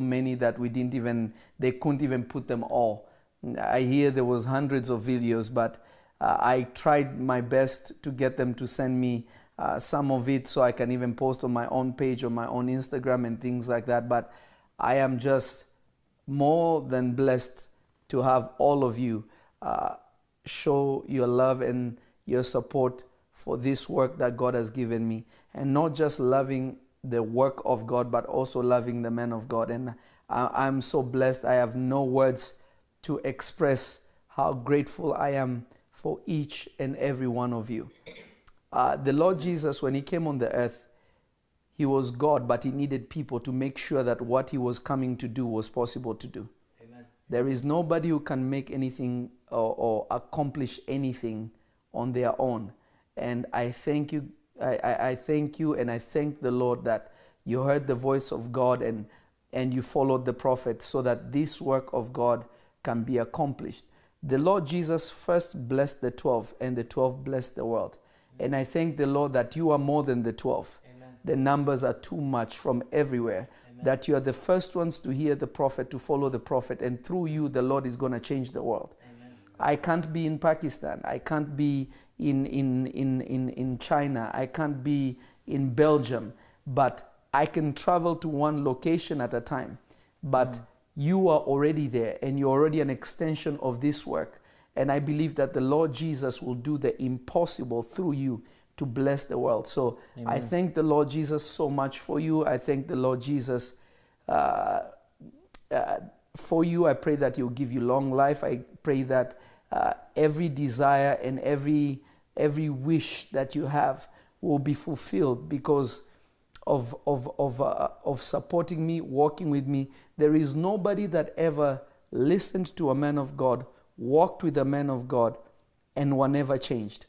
many that we didn't even they couldn't even put them all. I hear there was hundreds of videos, but uh, I tried my best to get them to send me uh, some of it so I can even post on my own page on my own Instagram and things like that. But I am just more than blessed to have all of you uh, show your love and your support for this work that God has given me, and not just loving the work of God, but also loving the man of God. And I, I'm so blessed. I have no words to express how grateful I am for each and every one of you. Uh, the Lord Jesus, when He came on the earth, He was God, but He needed people to make sure that what He was coming to do was possible to do. Amen. There is nobody who can make anything or, or accomplish anything on their own. And I thank you, I, I, I thank you, and I thank the Lord that you heard the voice of God and and you followed the prophet so that this work of God can be accomplished. The Lord Jesus first blessed the 12, and the 12 blessed the world. And I thank the Lord that you are more than the 12. Amen. The numbers are too much from everywhere. Amen. That you are the first ones to hear the prophet, to follow the prophet, and through you, the Lord is going to change the world. Amen. I can't be in Pakistan. I can't be in, in, in, in, in China. I can't be in Belgium. But I can travel to one location at a time. But you are already there and you're already an extension of this work. And I believe that the Lord Jesus will do the impossible through you to bless the world. So I thank the Lord Jesus so much for you. I thank the Lord Jesus uh, uh, for you. I pray that He'll give you long life. I pray that uh, every desire and every every wish that you have will be fulfilled because of of of uh, of supporting me, walking with me. There is nobody that ever listened to a man of God, walked with a man of God, and were never changed.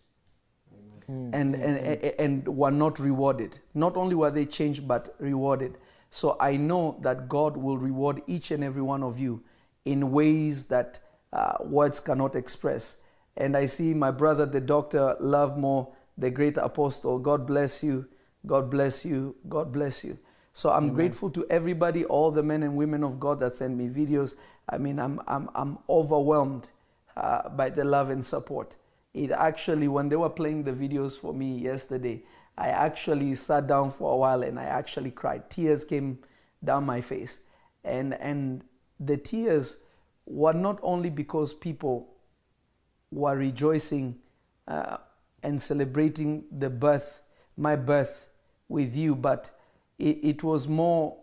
And, and, and, and were not rewarded. Not only were they changed, but rewarded. So I know that God will reward each and every one of you in ways that uh, words cannot express. And I see my brother, the doctor, love more, the great apostle. God bless you. God bless you. God bless you. So I'm grateful to everybody, all the men and women of God that send me videos. I mean, I'm, I'm, I'm overwhelmed uh, by the love and support. It actually, when they were playing the videos for me yesterday, I actually sat down for a while and I actually cried. Tears came down my face. And, and the tears were not only because people were rejoicing uh, and celebrating the birth, my birth with you, but it, it was more,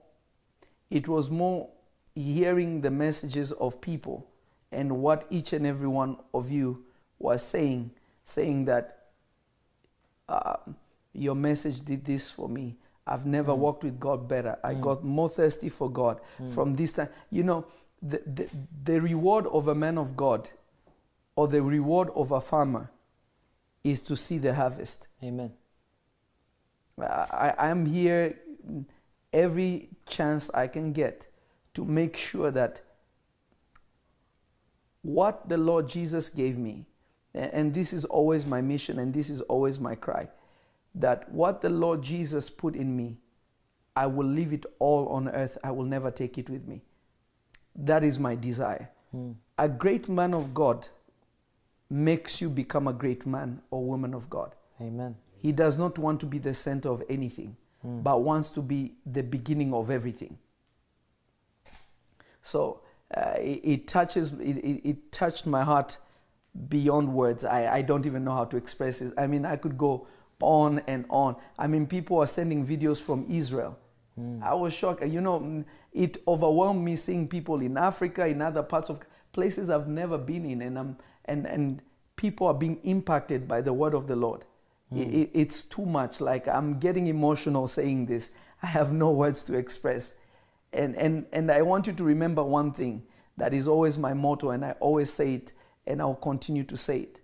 it was more hearing the messages of people and what each and every one of you was saying, saying that uh, your message did this for me. I've never walked with God better. I got more thirsty for God from this time. You know, the, the, the reward of a man of God or the reward of a farmer is to see the harvest. Amen. I, I am here every chance I can get to make sure that what the Lord Jesus gave me, and this is always my mission and this is always my cry, that what the Lord Jesus put in me, I will leave it all on earth. I will never take it with me. That is my desire. A great man of God makes you become a great man or woman of God. Amen. He does not want to be the center of anything, but wants to be the beginning of everything. So uh, it, it touches, it, it, it touched my heart beyond words. I, I don't even know how to express it. I mean, I could go on and on. I mean, people are sending videos from Israel. I was shocked. You know, mm, it overwhelmed me seeing people in Africa, in other parts of places I've never been in, and I'm, and and people are being impacted by the word of the Lord. I- I- it's too much. Like I'm getting emotional saying this. I have no words to express. And and and I want you to remember one thing that is always my motto, and I always say it, and I'll continue to say it.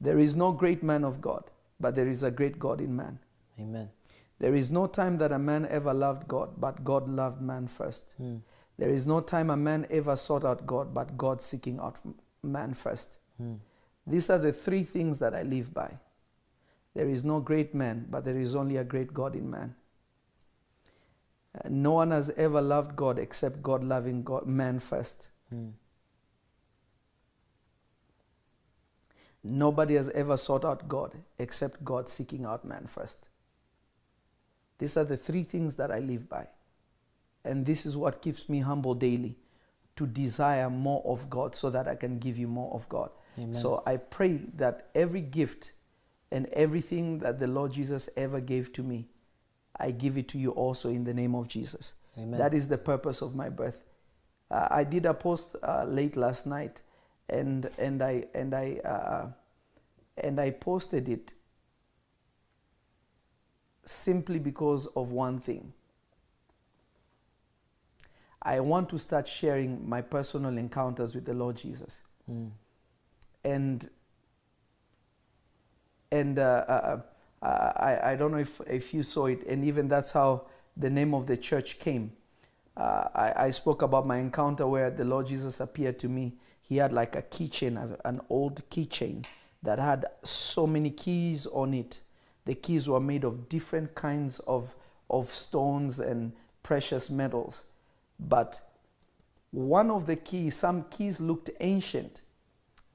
There is no great man of God, but there is a great God in man. Amen. There is no time that a man ever loved God, but God loved man first. There is no time a man ever sought out God, but God seeking out man first. These are the three things that I live by. There is no great man, but there is only a great God in man. Uh, no one has ever loved God except God loving God, man first. Mm. Nobody has ever sought out God except God seeking out man first. These are the three things that I live by. And this is what keeps me humble daily to desire more of God so that I can give you more of God. Amen. So I pray that every gift and everything that the Lord Jesus ever gave to me, I give it to you also in the name of Jesus. Amen. That is the purpose of my birth. Uh, I did a post uh, late last night, and and I and I uh, and I posted it simply because of one thing. I want to start sharing my personal encounters with the Lord Jesus, Mm. and and uh, uh, uh, I I don't know if if you saw it, and even that's how the name of the church came. Uh, I, I spoke about my encounter where the Lord Jesus appeared to me. He had like a keychain, an old keychain that had so many keys on it. The keys were made of different kinds of, of stones and precious metals. But one of the keys, some keys looked ancient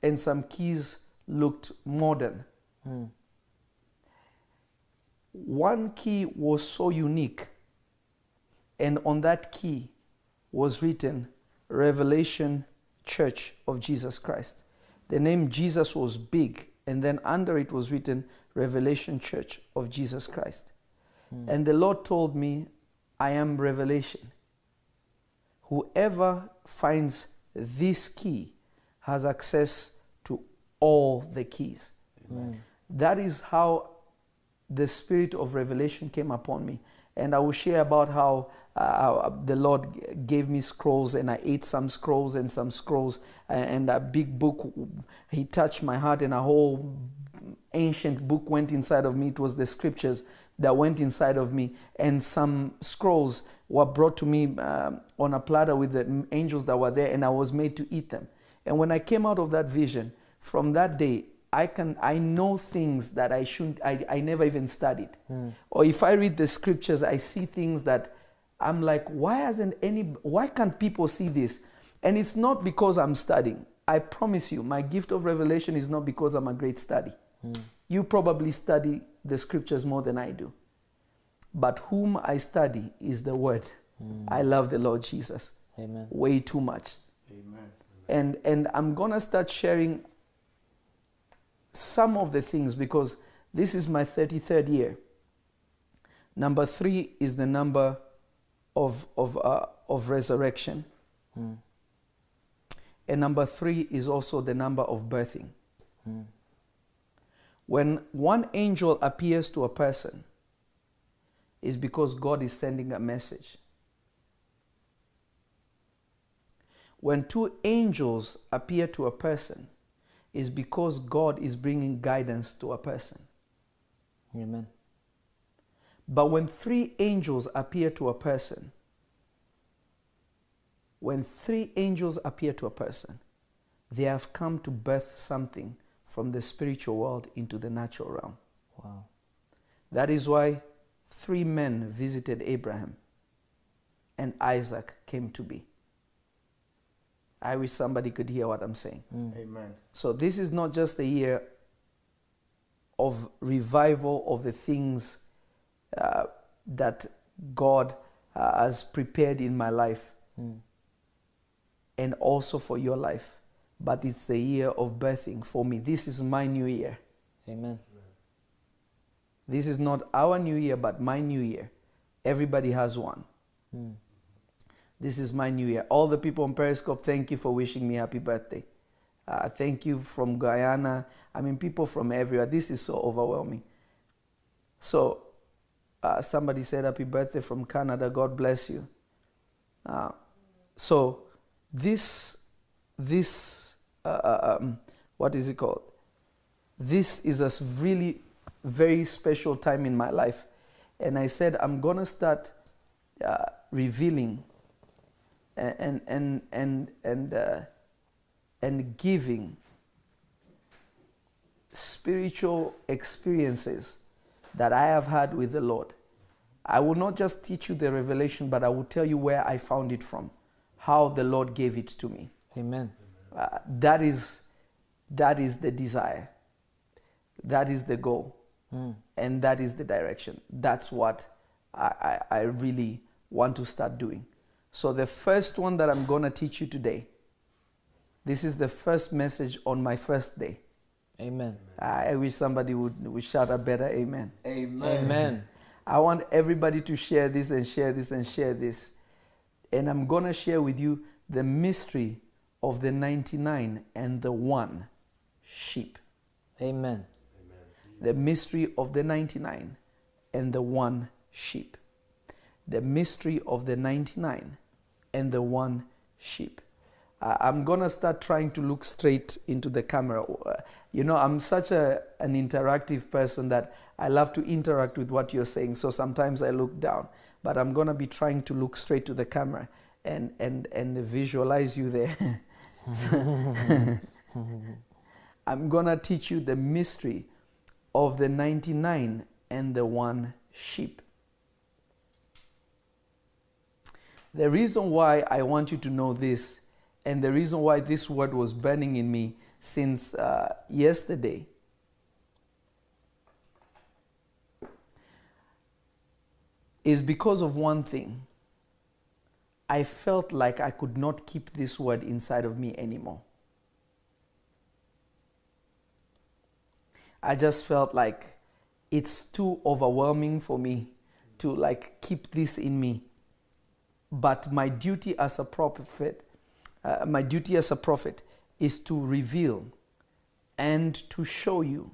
and some keys looked modern. Mm. One key was so unique, and on that key was written Revelation Church of Jesus Christ. The name Jesus was big, and then under it was written Revelation Church of Jesus Christ. And the Lord told me, I am Revelation. Whoever finds this key has access to all the keys. Mm. That is how the spirit of revelation came upon me. And I will share about how uh, the Lord g- gave me scrolls, and I ate some scrolls and some scrolls, a- and a big book. He touched my heart, and a whole ancient book went inside of me. It was the scriptures that went inside of me, and some scrolls were brought to me um, on a platter with the angels that were there, and I was made to eat them. And when I came out of that vision, from that day, I can I know things that I shouldn't I, I never even studied. Or if I read the scriptures, I see things that I'm like, why hasn't any why can't people see this? And it's not because I'm studying. I promise you, my gift of revelation is not because I'm a great study. You probably study the scriptures more than I do. But whom I study is the word. I love the Lord Jesus Amen. way too much Amen. and and i'm gonna start sharing some of the things because this is my 33rd year number three is the number of of uh, of resurrection Mm. and number three is also the number of birthing Mm. When one angel appears to a person is because god is sending a message when two angels appear to a person is because god is bringing guidance to a person Amen. but when three angels appear to a person when three angels appear to a person they have come to birth something from the spiritual world into the natural realm Wow. That is why three men visited Abraham and Isaac came to be. I wish somebody could hear what I'm saying. Mm. Amen. So, this is not just a year of revival of the things uh, that God uh, has prepared in my life Mm. and also for your life, but it's the year of birthing for me. This is my new year. Amen. This is not our new year, but my new year. Everybody has one. Mm. This is my new year. All the people on Periscope, thank you for wishing me happy birthday. Uh, thank you from Guyana. I mean, people from everywhere. This is so overwhelming. So, uh, somebody said happy birthday from Canada. God bless you. Uh, so, this, this, uh, uh, um, what is it called? This is a really very special time in my life. And I said, I'm going to start uh, revealing and, and, and, and, uh, and giving spiritual experiences that I have had with the Lord I will not just teach you the revelation, but I will tell you where I found it from, how the Lord gave it to me. Amen. Uh, that is that is the desire. That is the goal. Mm. And that is the direction. That's what I, I, I really want to start doing. So, the first one that I'm going to teach you today, this is the first message on my first day. Amen. I wish somebody would, would shout a better amen. Amen. Amen. I want everybody to share this and share this and share this. And I'm going to share with you the mystery of the 99 and the one sheep. Amen. The mystery of the 99 and the one sheep. The mystery of the 99 and the one sheep. Uh, I'm going to start trying to look straight into the camera. Uh, you know, I'm such a, an interactive person that I love to interact with what you're saying. So sometimes I look down, but I'm going to be trying to look straight to the camera and, and, and visualize you there. I'm going to teach you the mystery of the 99 and the one sheep. The reason why I want you to know this, and the reason why this word was burning in me since uh, yesterday, is because of one thing. I felt like I could not keep this word inside of me anymore. I just felt like it's too overwhelming for me to like keep this in me. But my duty as a prophet, uh, my duty as a prophet is to reveal and to show you,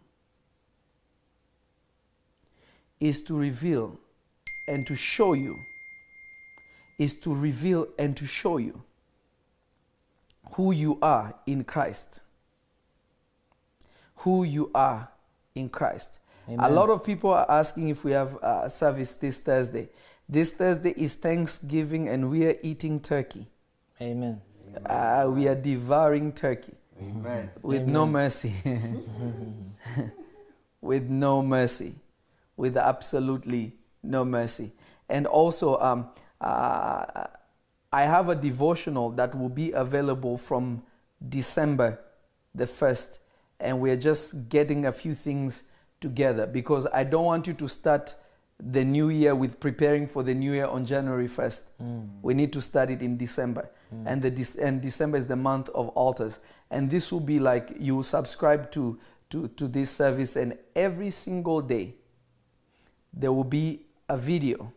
is to reveal and to show you, is to reveal and to show you who you are in Christ. Who you are in Christ. A lot of people are asking if we have a service this Thursday. This Thursday is Thanksgiving and we are eating turkey. Amen. Uh, we are devouring turkey Amen. with no mercy. with no mercy. With absolutely no mercy. And also, um, uh, I have a devotional that will be available from December the 1st. And we're just getting a few things together because I don't want you to start the new year with preparing for the new year on January 1st. Mm. We need to start it in December. And, the, Dec- and December is the month of altars. And this will be like you subscribe to, to, to this service, and every single day there will be a video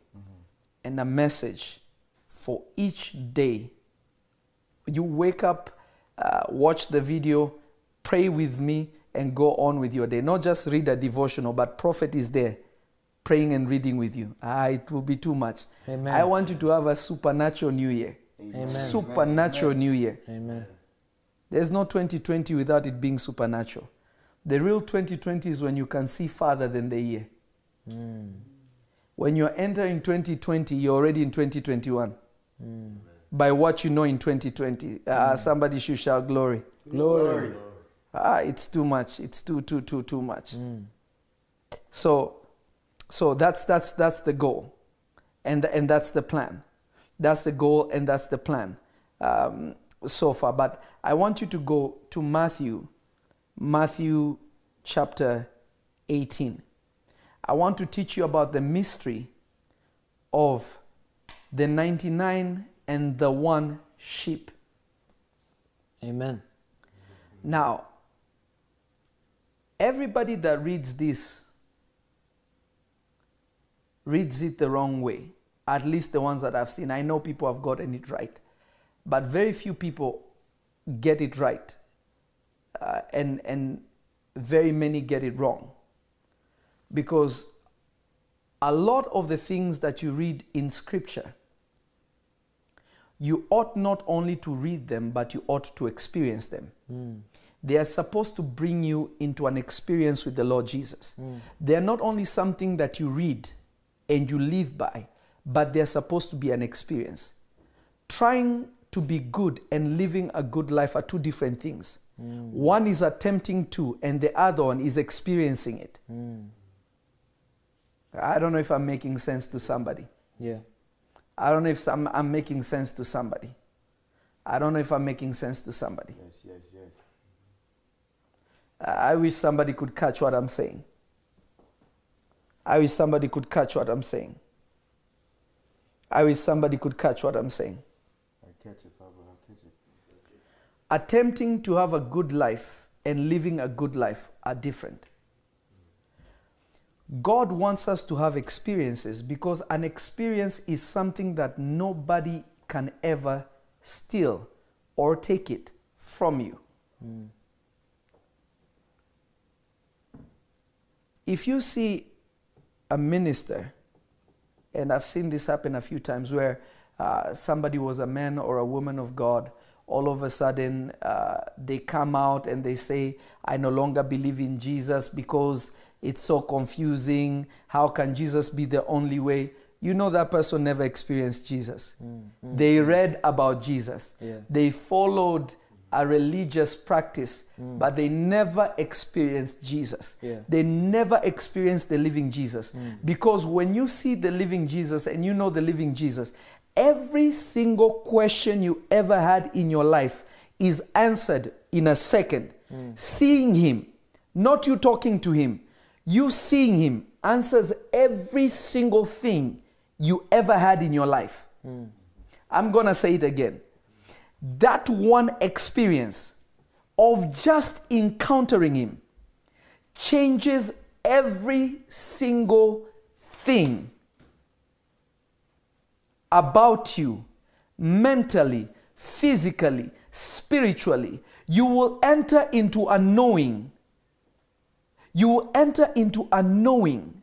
and a message for each day. You wake up, uh, watch the video, pray with me, and go on with your day. Not just read a devotional, but prophet is there praying and reading with you. Ah, it will be too much. Amen. I want you to have a supernatural new year. Amen. Supernatural new year. Amen. There's no 2020 without it being supernatural. The real 2020 is when you can see farther than the year. Mm. When you're entering 2020, you're already in 2021 Mm. by what you know in 2020. Ah, somebody should shout glory. Glory. Ah, it's too much. It's too, too, too, too much. Mm. So, so that's that's that's the goal, and and that's the plan. That's the goal, and that's the plan um, so far. But I want you to go to Matthew, Matthew chapter 18. I want to teach you about the mystery of the 99 and the one sheep. Amen. Now, everybody that reads this reads it the wrong way. At least the ones that I've seen. I know people have gotten it right, but very few people get it right, uh, and and very many get it wrong. Because a lot of the things that you read in Scripture, you ought not only to read them, but you ought to experience them. Mm. They are supposed to bring you into an experience with the Lord Jesus. Hmm. They are not only something that you read and you live by, but they're supposed to be an experience. Trying to be good and living a good life are two different things. Hmm. One is attempting to, and the other one is experiencing it. Hmm. I don't know if I'm making sense to somebody. Yeah. I don't know if I'm, I'm making sense to somebody. I don't know if I'm making sense to somebody. Yes, yes, yes. I wish somebody could catch what I'm saying. I wish somebody could catch what I'm saying. I wish somebody could catch what I'm saying. I catch it, Papa. I catch it. Attempting to have a good life and living a good life are different. God wants us to have experiences because an experience is something that nobody can ever steal or take it from you. If you see a minister, and I've seen this happen a few times where uh, somebody was a man or a woman of God, all of a sudden uh, they come out and they say, I no longer believe in Jesus because it's so confusing. How can Jesus be the only way? You know that person never experienced Jesus. Mm, mm, mm. They read about Jesus. Yeah. They followed a religious practice, but they never experienced Jesus. Yeah. They never experienced the living Jesus. Because when you see the living Jesus and you know the living Jesus, every single question you ever had in your life is answered in a second. Seeing Him, not you talking to Him, you seeing Him answers every single thing you ever had in your life. I'm going to say it again. That one experience of just encountering Him changes every single thing about you mentally, physically, spiritually. You will enter into a knowing. You will enter into a knowing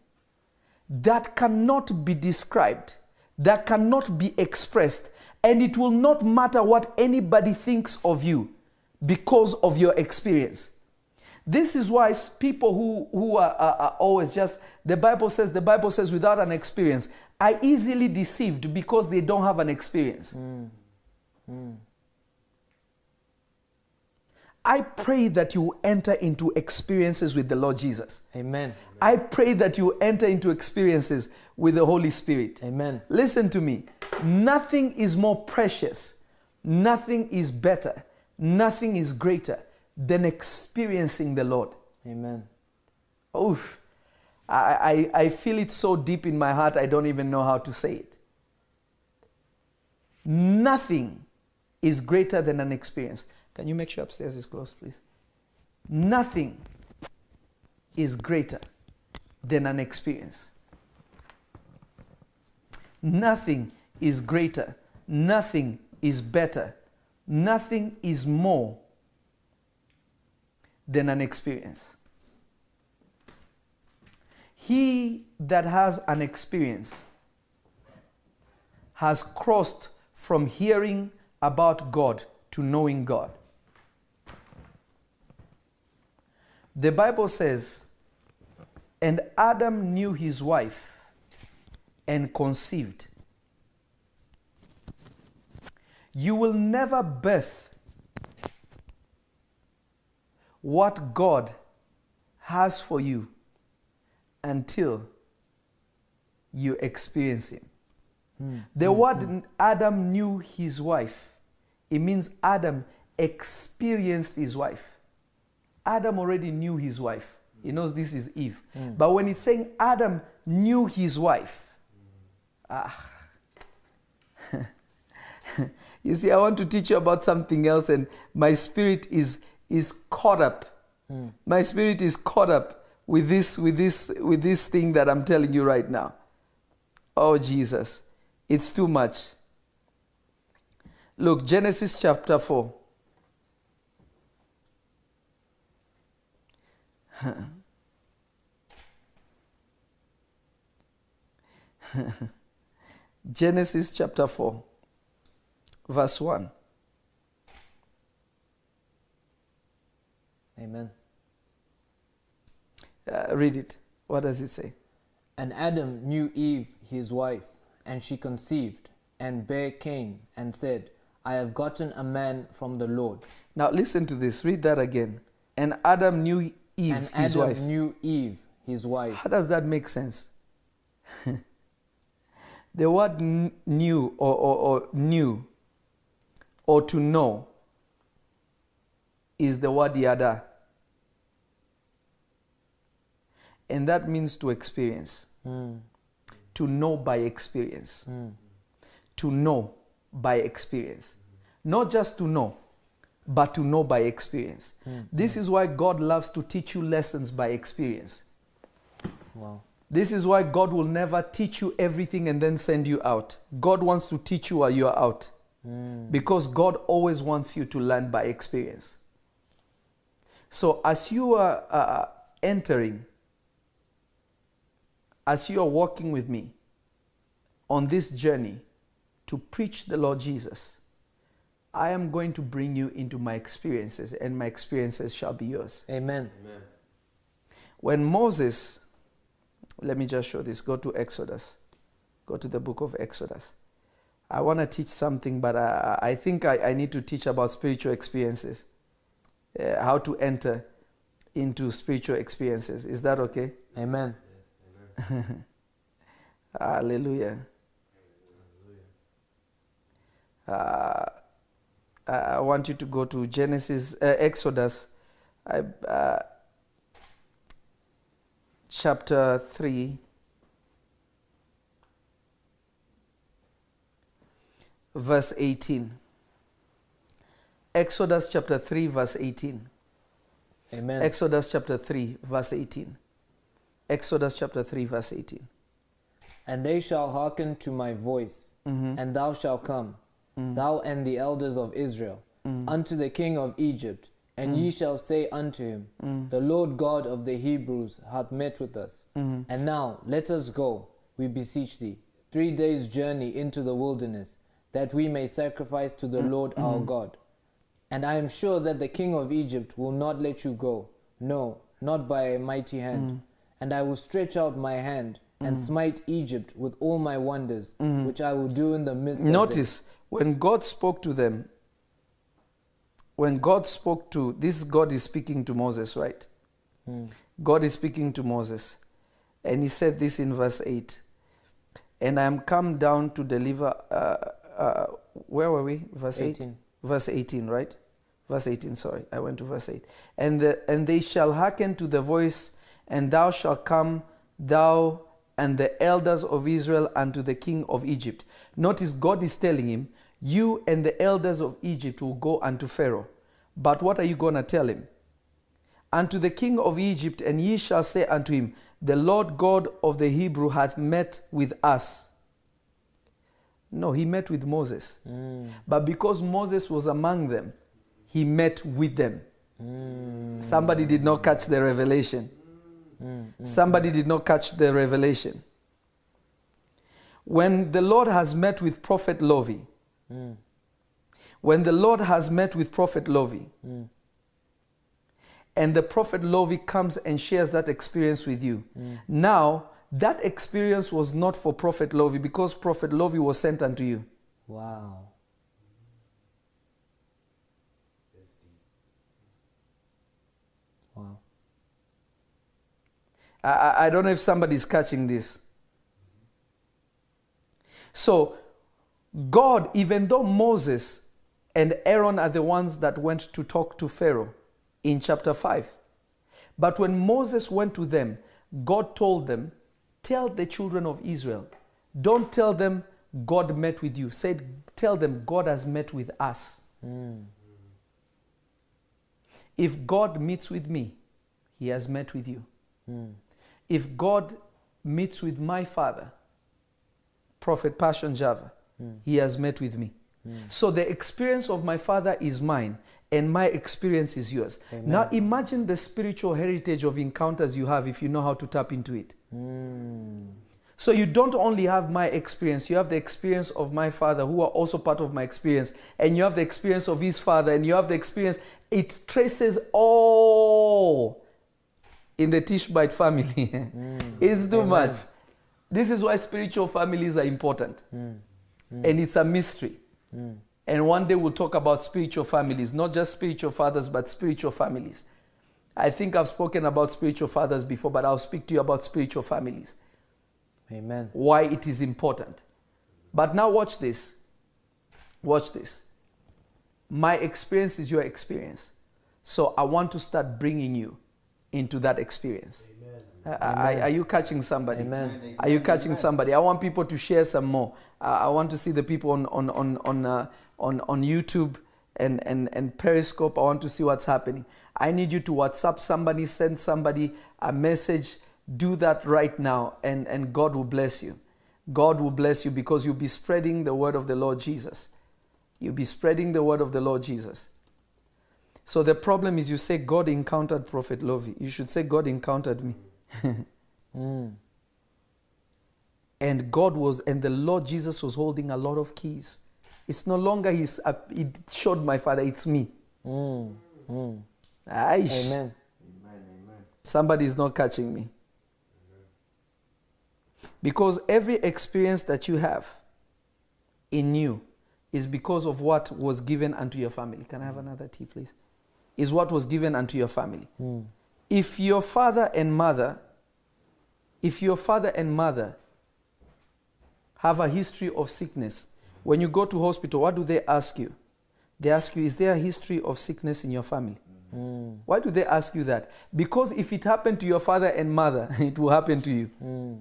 that cannot be described, that cannot be expressed, and it will not matter what anybody thinks of you because of your experience. This is why people who, who are, are, are always just, the Bible says, the Bible says, without an experience, are easily deceived because they don't have an experience. Hmm. Hmm. I pray that you enter into experiences with the Lord Jesus. Amen. I pray that you enter into experiences with the Holy Spirit. Amen. Listen to me. Nothing is more precious, nothing is better, nothing is greater than experiencing the Lord. Amen. Oof. I, I, I feel it so deep in my heart, I don't even know how to say it. Nothing is greater than an experience. Can you make sure upstairs is closed, please? Nothing is greater than an experience. Nothing is greater. Nothing is better. Nothing is more than an experience. He that has an experience has crossed from hearing about God to knowing God. The Bible says, and Adam knew his wife and conceived. You will never birth what God has for you until you experience Him. Hmm. The hmm. word hmm. Adam knew his wife, it means Adam experienced his wife. Adam already knew his wife. He mm. knows this is Eve. Mm. But when it's saying Adam knew his wife, mm. ah. you see, I want to teach you about something else, and my spirit is is caught up. My spirit is caught up with this with this with this thing that I'm telling you right now. Oh Jesus, it's too much. Look, Genesis chapter 4. Genesis chapter 4, verse 1. Amen. Uh, read it. What does it say? And Adam knew Eve, his wife, and she conceived, and bare Cain, and said, I have gotten a man from the Lord. Now listen to this. Read that again. And Adam knew Eve, and his Adam wife. knew Eve, his wife. How does that make sense? the word n- new or, or, or new or to know is the word yada. And that means to experience, Mm. to know by experience, Mm. to know by experience. Not just to know, but to know by experience. Mm. This is why God loves to teach you lessons by experience. Wow. This is why God will never teach you everything and then send you out. God wants to teach you while you are out Mm. because God always wants you to learn by experience. So, as you are uh, entering, as you are walking with me on this journey to preach the Lord Jesus, I am going to bring you into my experiences, and my experiences shall be yours. Amen. Amen. When Moses, let me just show this, go to Exodus, go to the book of Exodus. I want to teach something, but I, I think I, I need to teach about spiritual experiences, uh, how to enter into spiritual experiences. Is that okay? Amen. Hallelujah. Uh, I want you to go to Genesis, uh, Exodus, uh, chapter 3, verse 18. Exodus chapter 3, verse 18. Amen. Exodus chapter 3, verse 18. Exodus chapter 3, verse 18. and they shall hearken to my voice, Mhm. and thou shalt come, Mm. thou and the elders of Israel, Mm. unto the king of Egypt, and ye shall say unto him, Mm. The Lord God of the Hebrews hath met with us. Mhm. And now let us go, we beseech thee, three days' journey into the wilderness, that we may sacrifice to the Lord our God. And I am sure that the king of Egypt will not let you go, no, not by a mighty hand. And I will stretch out my hand and smite Egypt with all my wonders, which I will do in the midst of. Notice when God spoke to them, when God spoke to this, God is speaking to Moses, right? Mm. God is speaking to Moses. And he said this in verse 8 And I am come down to deliver. Uh, uh, where were we? Verse 8? 18. Verse 18, right? Verse 18, sorry. I went to verse 8. And, the, and they shall hearken to the voice, and thou shalt come, thou and the elders of Israel, unto the king of Egypt. Notice God is telling him, You and the elders of Egypt will go unto Pharaoh. But what are you going to tell him? Unto the king of Egypt, and ye shall say unto him, The Lord God of the Hebrew hath met with us. No, he met with Moses. Mm. But because Moses was among them, he met with them. Mm. Somebody did not catch the revelation. Mm. Somebody did not catch the revelation. When the Lord has met with Prophet Lovy, Mm. when the Lord has met with Prophet Lovy, Mm. and the Prophet Lovy comes and shares that experience with you, Mm. now that experience was not for Prophet Lovy because Prophet Lovy was sent unto you. Wow. Wow. I- I, I don't know if somebody's catching this. So, God, even though Moses and Aaron are the ones that went to talk to Pharaoh in chapter 5, but when Moses went to them, God told them, Tell the children of Israel, don't tell them God met with you. Said, Tell them God has met with us. Mm. If God meets with me, he has met with you. Mm. if God meets with my father, Prophet Passion Java. He has met with me. So the experience of my father is mine, and my experience is yours. Amen. Now imagine the spiritual heritage of encounters you have if you know how to tap into it. Mm. So you don't only have my experience, you have the experience of my father, who are also part of my experience, and you have the experience of his father, and you have the experience. It traces all in the Tishbite family. it's too Amen. much. This is why spiritual families are important, Mm. And it's a mystery. Mm. And one day we'll talk about spiritual families, not just spiritual fathers, but spiritual families. I think I've spoken about spiritual fathers before, but I'll speak to you about spiritual families. Amen. why it is important. But now, watch this. Watch this. My experience is your experience. So I want to start bringing you into that experience. Uh, Are, are you catching somebody? Amen. Are you catching somebody? I want people to share some more. Uh, I want to see the people on on on on uh, on, on YouTube and, and and Periscope. I want to see what's happening. I need you to WhatsApp somebody, send somebody a message. Do that right now, and and God will bless you. God will bless you because you'll be spreading the word of the Lord Jesus. You'll be spreading the word of the Lord Jesus. So the problem is you say God encountered Prophet Lovy. You should say God encountered me. Mm. and God was, and the Lord Jesus was holding a lot of keys. It's no longer his, uh, it showed my father, it's me. Mm. Mm. Aish. Amen. Amen, amen. Somebody is not catching me. Because every experience that you have in you is because of what was given unto your family. Can I have another tea, please? Is what was given unto your family. Mm. If your father and mother, if your father and mother have a history of sickness, when you go to hospital, what do they ask you? They ask you, is there a history of sickness in your family? Mm. Why do they ask you that? Because if it happened to your father and mother, it will happen to you. Mm.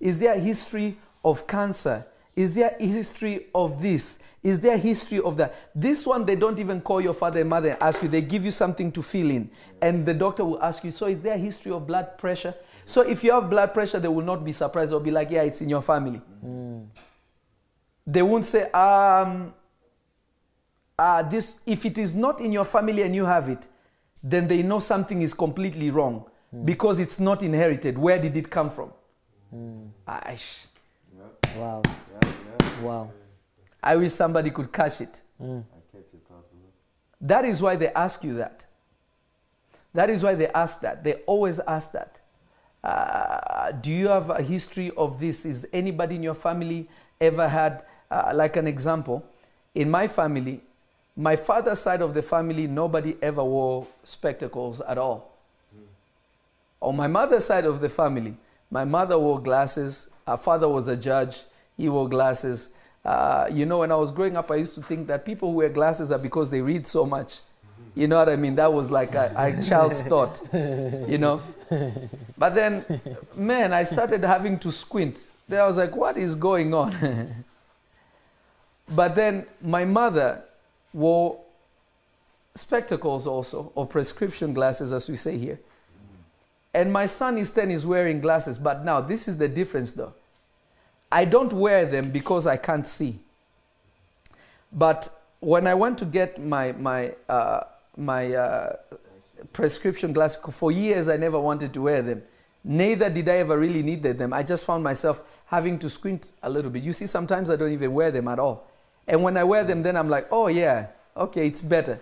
Is there a history of cancer? Is there a history of this? Is there a history of that? This one, they don't even call your father and mother and ask you. They give you something to fill in. And the doctor will ask you, So is there a history of blood pressure? So if you have blood pressure, they will not be surprised. They'll be like, Yeah, it's in your family. Mm. They won't say, um, uh, this, if it is not in your family and you have it, then they know something is completely wrong because it's not inherited. Where did it come from? Mm. Aish. Wow. Wow. I wish somebody could catch it. Mm. I catch it, Papa. That is why they ask you that. That is why they ask that. They always ask that. Uh, do you have a history of this? Is anybody in your family ever had, uh, like an example, in my family, my father's side of the family, nobody ever wore spectacles at all. On my mother's side of the family, my mother wore glasses. Her father was a judge. He wore glasses. Uh, you know, when I was growing up, I used to think that people who wear glasses are because they read so much. You know what I mean? That was like a, a child's thought, you know? But then, man, I started having to squint. Then I was like, what is going on? but then my mother wore spectacles also, or prescription glasses, as we say here. And my son is 10 is wearing glasses. But now, this is the difference though. I don't wear them because I can't see. But when I went to get my, my, uh, my uh, prescription glasses, for years I never wanted to wear them. Neither did I ever really need them. I just found myself having to squint a little bit. You see, sometimes I don't even wear them at all. And when I wear them, then I'm like, oh yeah, okay, it's better.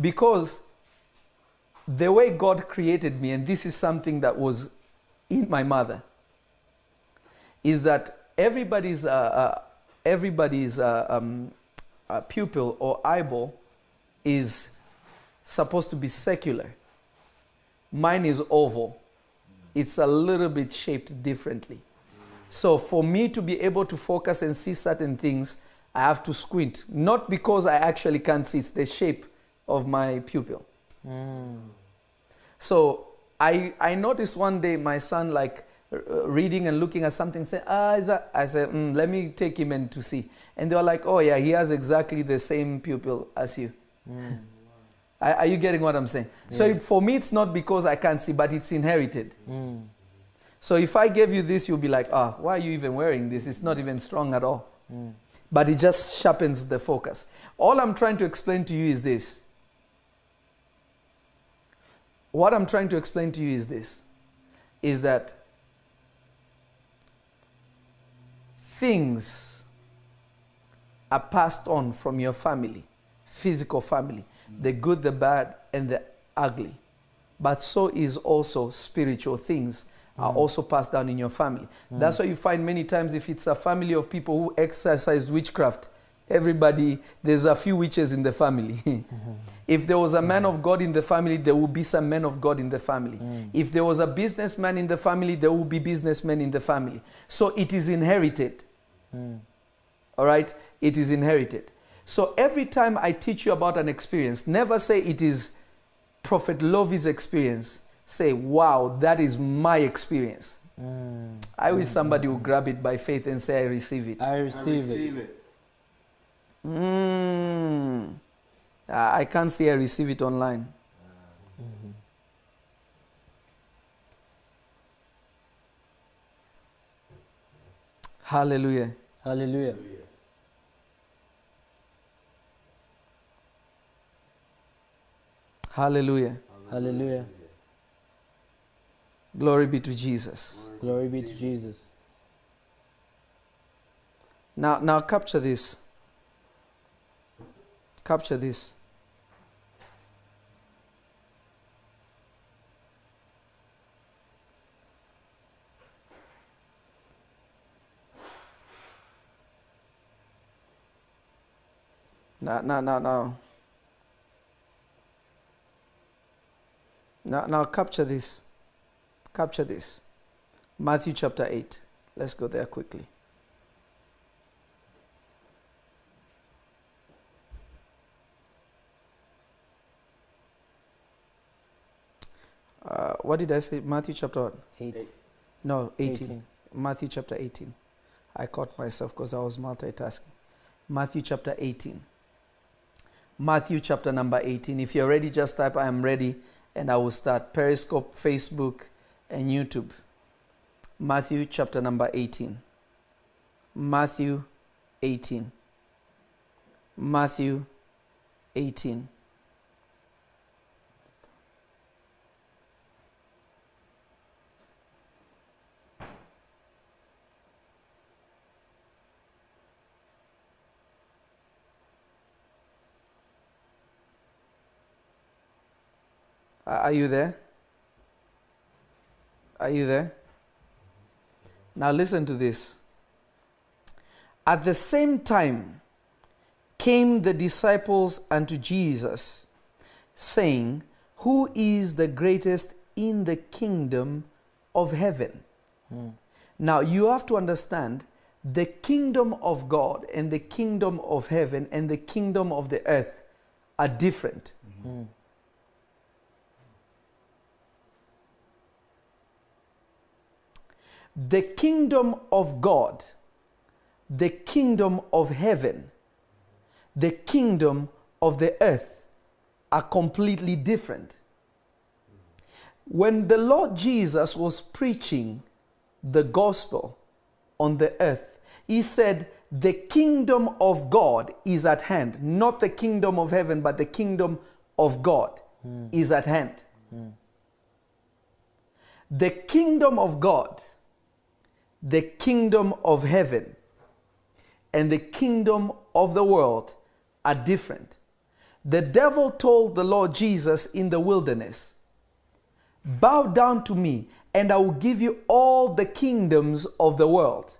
Because the way God created me, and this is something that was in my mother, is that everybody's, uh, uh, everybody's uh, um, uh, pupil or eyeball is supposed to be circular. Mine is oval. It's a little bit shaped differently. So for me to be able to focus and see certain things, I have to squint. Not because I actually can't see, it's the shape of my pupil. Mm. So I, I noticed one day my son like reading and looking at something, say, ah, is that? I said, mm, let me take him in to see. And they were like, oh yeah, he has exactly the same pupil as you. Mm. Are, are you getting what I'm saying? So for me, it's not because I can't see, but it's inherited. Mm. So if I gave you this, you'll be like, ah, why are you even wearing this? It's not even strong at all. Mm. But it just sharpens the focus. All I'm trying to explain to you is this. What I'm trying to explain to you is this is that things are passed on from your family, physical family, the good, the bad, and the ugly. But so is also spiritual things are mm. also passed down in your family. That's mm. why you find many times if it's a family of people who exercise witchcraft, Everybody, there's a few witches in the family. if there was a man of God in the family, there will be some men of God in the family. Mm. If there was a businessman in the family, there will be businessmen in the family. So it is inherited. Mm. All right? It is inherited. So every time I teach you about an experience, never say it is Prophet Lovy's experience. Say, wow, that is my experience. Mm. I wish somebody would grab it by faith and say, I receive it. I I receive, receive it. it. Mm. I can't say I receive it online. Hallelujah. Hallelujah. Hallelujah. Hallelujah. Glory be to Jesus. Glory be to Jesus. Now, now capture this. Capture this. Now, now, now, now. Now, now capture this. Capture this. Matthew chapter 8. Let's go there quickly. Uh, what did I say? Matthew chapter what? Eight. Eight. No, 18. 18. Matthew chapter 18. I caught myself because I was multitasking. Matthew chapter 18. Matthew chapter number 18. If you're ready, just type I am ready and I will start. Periscope, Facebook, and YouTube. Matthew chapter number 18. Matthew 18. Matthew 18. Are you there? Are you there? Now listen to this. At the same time came the disciples unto Jesus, saying, Who is the greatest in the kingdom of heaven? Hmm. Now you have to understand the kingdom of God and the kingdom of heaven and the kingdom of the earth are different. Hmm. The kingdom of God, the kingdom of heaven, the kingdom of the earth are completely different. When the Lord Jesus was preaching the gospel on the earth, he said, The kingdom of God is at hand. Not the kingdom of heaven, but the kingdom of God hmm. is at hand. Hmm. The kingdom of God the kingdom of heaven and the kingdom of the world are different. The devil told the Lord Jesus in the wilderness, Bow down to me, and I will give you all the kingdoms of the world.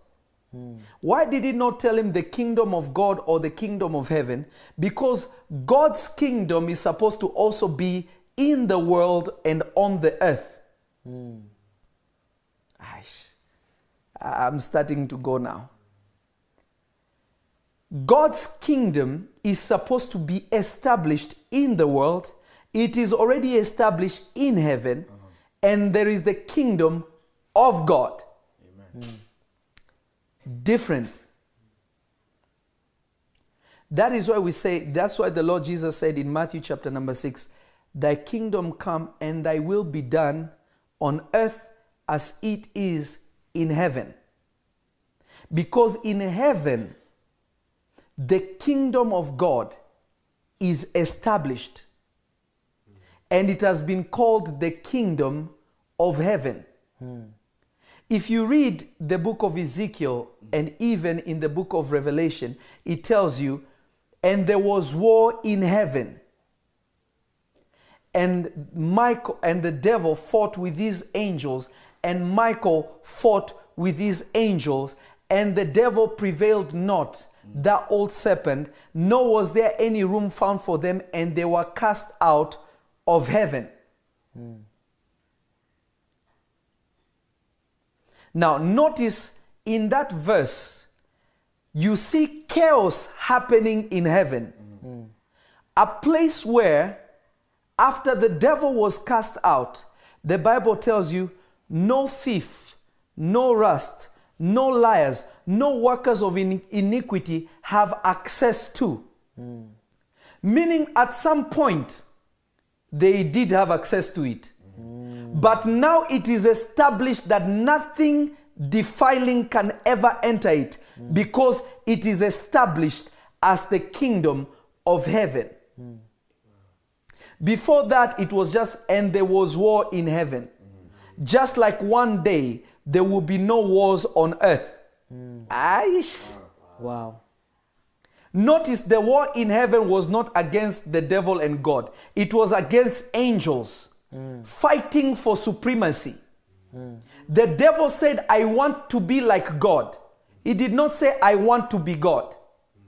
Hmm. Why did he not tell him the kingdom of God or the kingdom of heaven? Because God's kingdom is supposed to also be in the world and on the earth. Hmm. Aish. I'm starting to go now. God's kingdom is supposed to be established in the world. It is already established in heaven, uh-huh. and there is the kingdom of God. Hmm. Different. That is why we say, that's why the Lord Jesus said in Matthew chapter number 6, Thy kingdom come and thy will be done on earth as it is in heaven. Because in heaven, the kingdom of God is established. And it has been called the kingdom of heaven. Hmm. If you read the book of Ezekiel and even in the book of Revelation, it tells you, and there was war in heaven. And Michael and the devil fought with these angels, and Michael fought with these angels, and the devil prevailed not, that old serpent, nor was there any room found for them, and they were cast out of heaven. Now, notice in that verse, you see chaos happening in heaven. A place where, after the devil was cast out, the Bible tells you no thief, no rust, no liars, no workers of in- iniquity have access to. Meaning, at some point, they did have access to it. But now it is established that nothing defiling can ever enter it because it is established as the kingdom of heaven. Before that, it was just, and there was war in heaven. Just like one day, there will be no wars on earth. Aish. Wow. Notice the war in heaven was not against the devil and God, it was against angels fighting for supremacy. The devil said, I want to be like God. He did not say, I want to be God.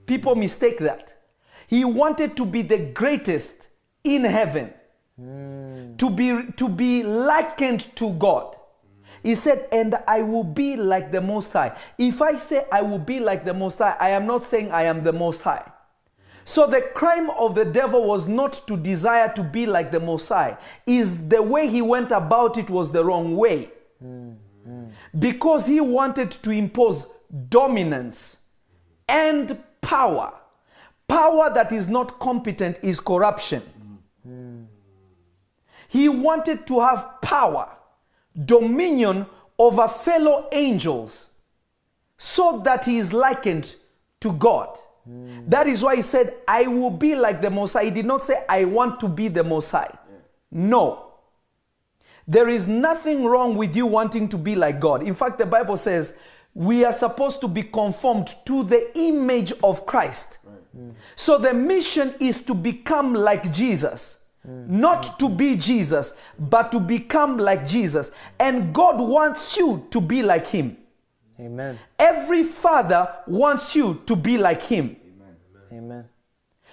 People mistake that. He wanted to be the greatest in heaven, hmm. to, be, to be likened to God. He said, and I will be like the Most High. If I say I will be like the Most High, I am not saying I am the Most High. So the crime of the devil was not to desire to be like the Most High. Is the way he went about it was the wrong way. Because he wanted to impose dominance and power. Power that is not competent is corruption. He wanted to have power, dominion over fellow angels, so that he is likened to God. That is why he said, I will be like the Most High. He did not say, I want to be the Most High. No. There is nothing wrong with you wanting to be like God. In fact, the Bible says we are supposed to be conformed to the image of Christ. So the mission is to become like Jesus. Not to be Jesus, but to become like Jesus. And God wants you to be like Him. Amen. Every father wants you to be like Him. Amen.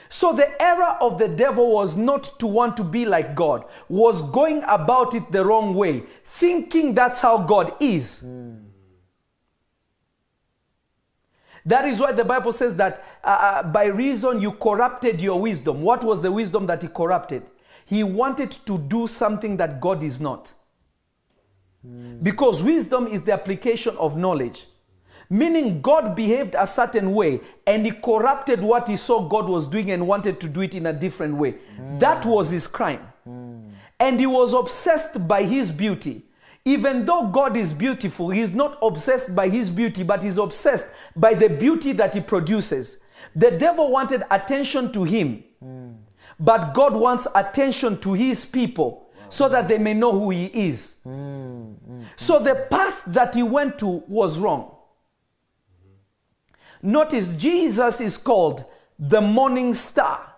So the error of the devil was not to want to be like God, was going about it the wrong way, thinking that's how God is. That is why the Bible says that uh, uh, by reason you corrupted your wisdom. What was the wisdom that he corrupted? He wanted to do something that God is not. Because wisdom is the application of knowledge. Meaning, God behaved a certain way and he corrupted what he saw God was doing and wanted to do it in a different way. That was his crime. And he was obsessed by his beauty. Even though God is beautiful, he's not obsessed by his beauty, but he's obsessed by the beauty that he produces. The devil wanted attention to him, but God wants attention to his people so that they may know who he is. So the path that he went to was wrong. Notice Jesus is called the morning star.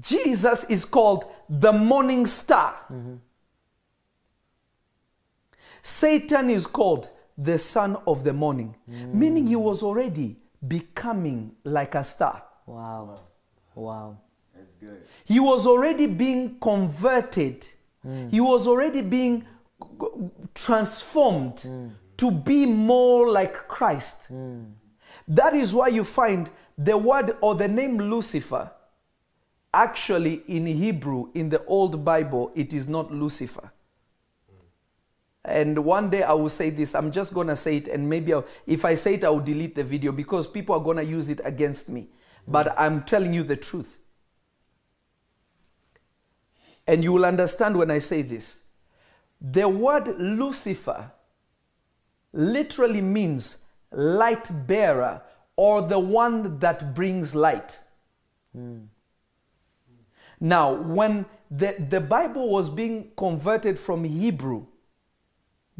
Jesus is called the morning star. Satan is called the son of the morning, meaning he was already becoming like a star. Wow. Wow. That's good. He was already being converted. Hmm. He was already being g- transformed hmm. to be more like Christ. Hmm. That is why you find the word or the name Lucifer. Actually, in Hebrew, in the Old Bible, it is not Lucifer. And one day I will say this. I'm just going to say it, and maybe I'll, if I say it, I will delete the video because people are going to use it against me. But I'm telling you the truth. And you will understand when I say this. The word Lucifer literally means light bearer or the one that brings light. Hmm. Now, when the, the Bible was being converted from Hebrew,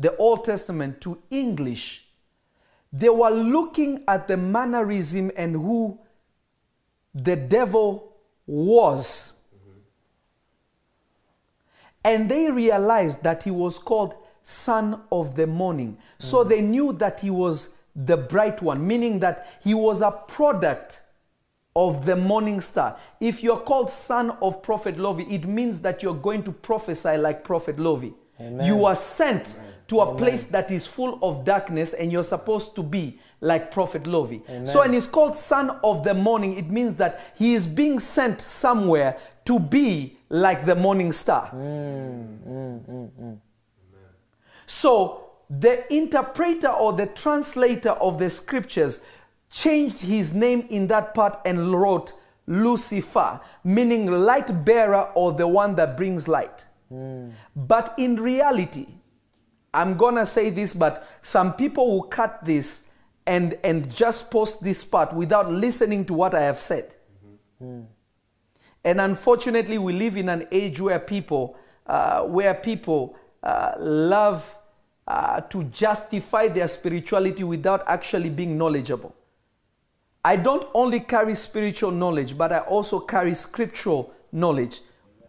the Old Testament, to English, they were looking at the mannerism and who the devil was. And they realized that he was called son of the morning. So mm-hmm. they knew that he was the bright one, meaning that he was a product of the morning star. If you're called son of Prophet Lovy, it means that you're going to prophesy like Prophet Lovy. Amen. You are sent to a place that is full of darkness and you're supposed to be like Prophet Lovy. So, and he's called son of the morning. It means that he is being sent somewhere to be like the morning star. Mm, mm, mm, so the interpreter or the translator of the scriptures changed his name in that part and wrote Lucifer, meaning light bearer or the one that brings light. But in reality, I'm gonna say this, but some people will cut this and, and just post this part without listening to what I have said. And unfortunately, we live in an age where people, uh, where people uh, love uh, to justify their spirituality without actually being knowledgeable. I don't only carry spiritual knowledge, but I also carry scriptural knowledge.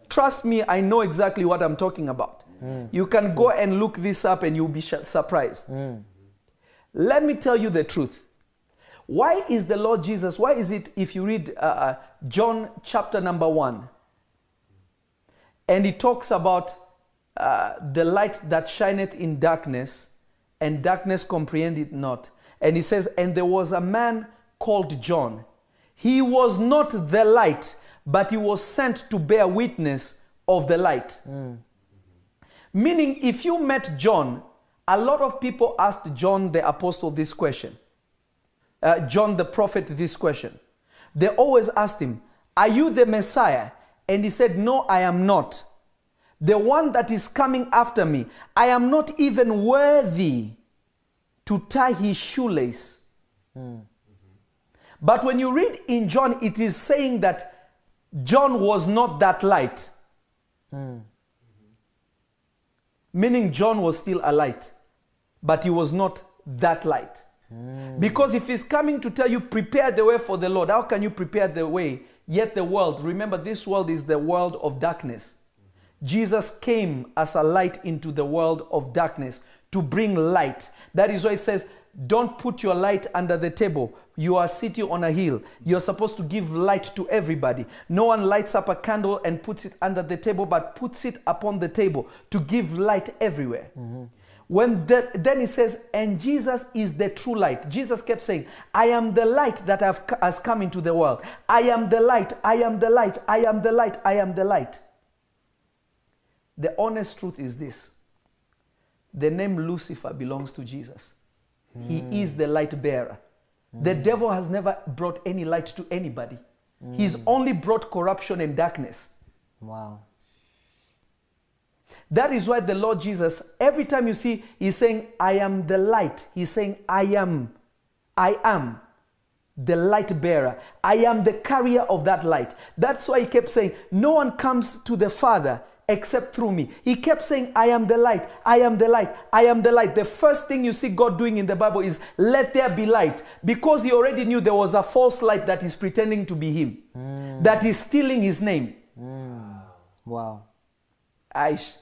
Trust me, I know exactly what I'm talking about. You can go and look this up and you'll be sh- surprised. Let me tell you the truth. Why is the Lord Jesus, why is it if you read uh, uh, John chapter number one, and he talks about uh, the light that shineth in darkness, and darkness comprehend it not. And he says, And there was a man called John. He was not the light, but he was sent to bear witness of the light. Meaning, if you met John, a lot of people asked John the apostle this question, uh, John the prophet this question. They always asked him, Are you the Messiah? And he said, No, I am not. The one that is coming after me, I am not even worthy to tie his shoelace. But when you read in John, it is saying that John was not that light. Meaning John was still a light, but he was not that light. Because if he's coming to tell you, prepare the way for the Lord, how can you prepare the way? Yet the world, remember, this world is the world of darkness. Jesus came as a light into the world of darkness to bring light. That is why it says, Don't put your light under the table. You are sitting on a hill. You're supposed to give light to everybody. No one lights up a candle and puts it under the table, but puts it upon the table to give light everywhere. Mm-hmm. When the, then he says, and Jesus is the true light. Jesus kept saying, I am the light that have, has come into the world. I am the light. I am the light. I am the light. I am the light. The honest truth is this the name Lucifer belongs to Jesus. He is the light bearer. The devil has never brought any light to anybody, he's hmm. only brought corruption and darkness. Wow. That is why the Lord Jesus, every time you see, He's saying, I am the light. He's saying, I am. I am the light bearer. I am the carrier of that light. That's why He kept saying, No one comes to the Father except through me. He kept saying, I am the light. I am the light. I am the light. The first thing you see God doing in the Bible is, Let there be light. Because He already knew there was a false light that is pretending to be Him, hmm. that is stealing His name. Hmm. Wow. Aish,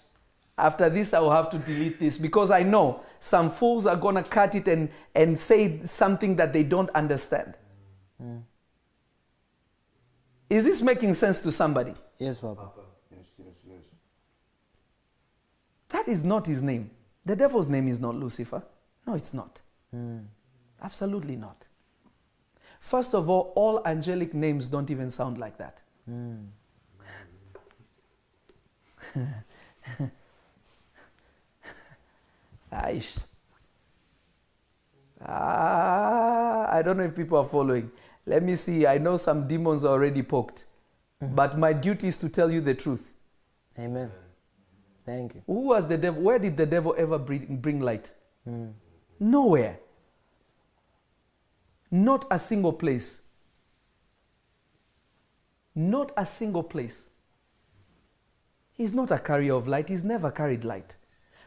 after this, I will have to delete this because I know some fools are going to cut it and, and say something that they don't understand. Hmm. Is this making sense to somebody? Yes, Papa. Yes, yes, yes. That is not his name. The devil's name is not Lucifer. No, it's not. Hmm. Absolutely not. First of all, all angelic names don't even sound like that. Hmm. Aish. Ah, I don't know if people are following. Let me see. I know some demons are already poked. Mm-hmm. But my duty is to tell you the truth. Amen. Thank you. Who was the devil? Where did the devil ever bring, bring light? Hmm. Nowhere. Not a single place. Not a single place. He's not a carrier of light. He's never carried light.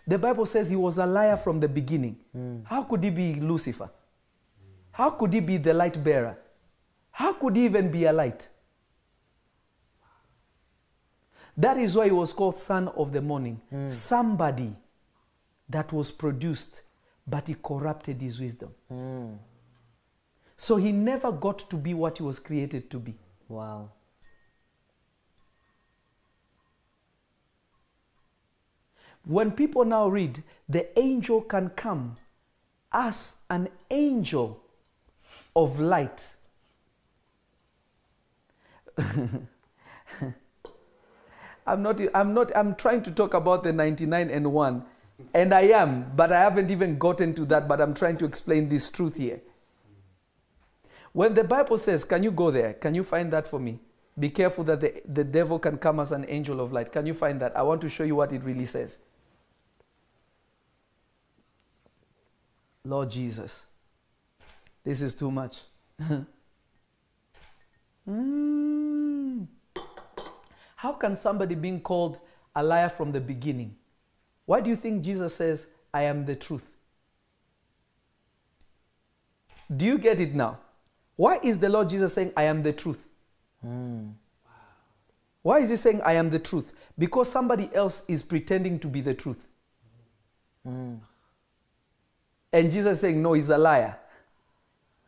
The Bible says he was a liar from the beginning. Hmm. How could he be Lucifer? How could he be the light bearer? How could he even be a light? That is why he was called son of the morning. Somebody that was produced, but he corrupted his wisdom. Mm. So he never got to be what he was created to be. Wow. When people now read, the angel can come as an angel of light. I'm not, I'm not, I'm trying to talk about the 99 and 1, and I am, but I haven't even gotten to that, but I'm trying to explain this truth here. When the Bible says, can you go there? Can you find that for me? Be careful that the, the devil can come as an angel of light. Can you find that? I want to show you what it really says. Lord Jesus, this is too much. Mm. How can somebody being called a liar from the beginning? Why do you think Jesus says, I am the truth? Do you get it now? Why is the Lord Jesus saying, I am the truth? Mm. Why is he saying, I am the truth? Because somebody else is pretending to be the truth. Mm. And Jesus is saying, No, he's a liar.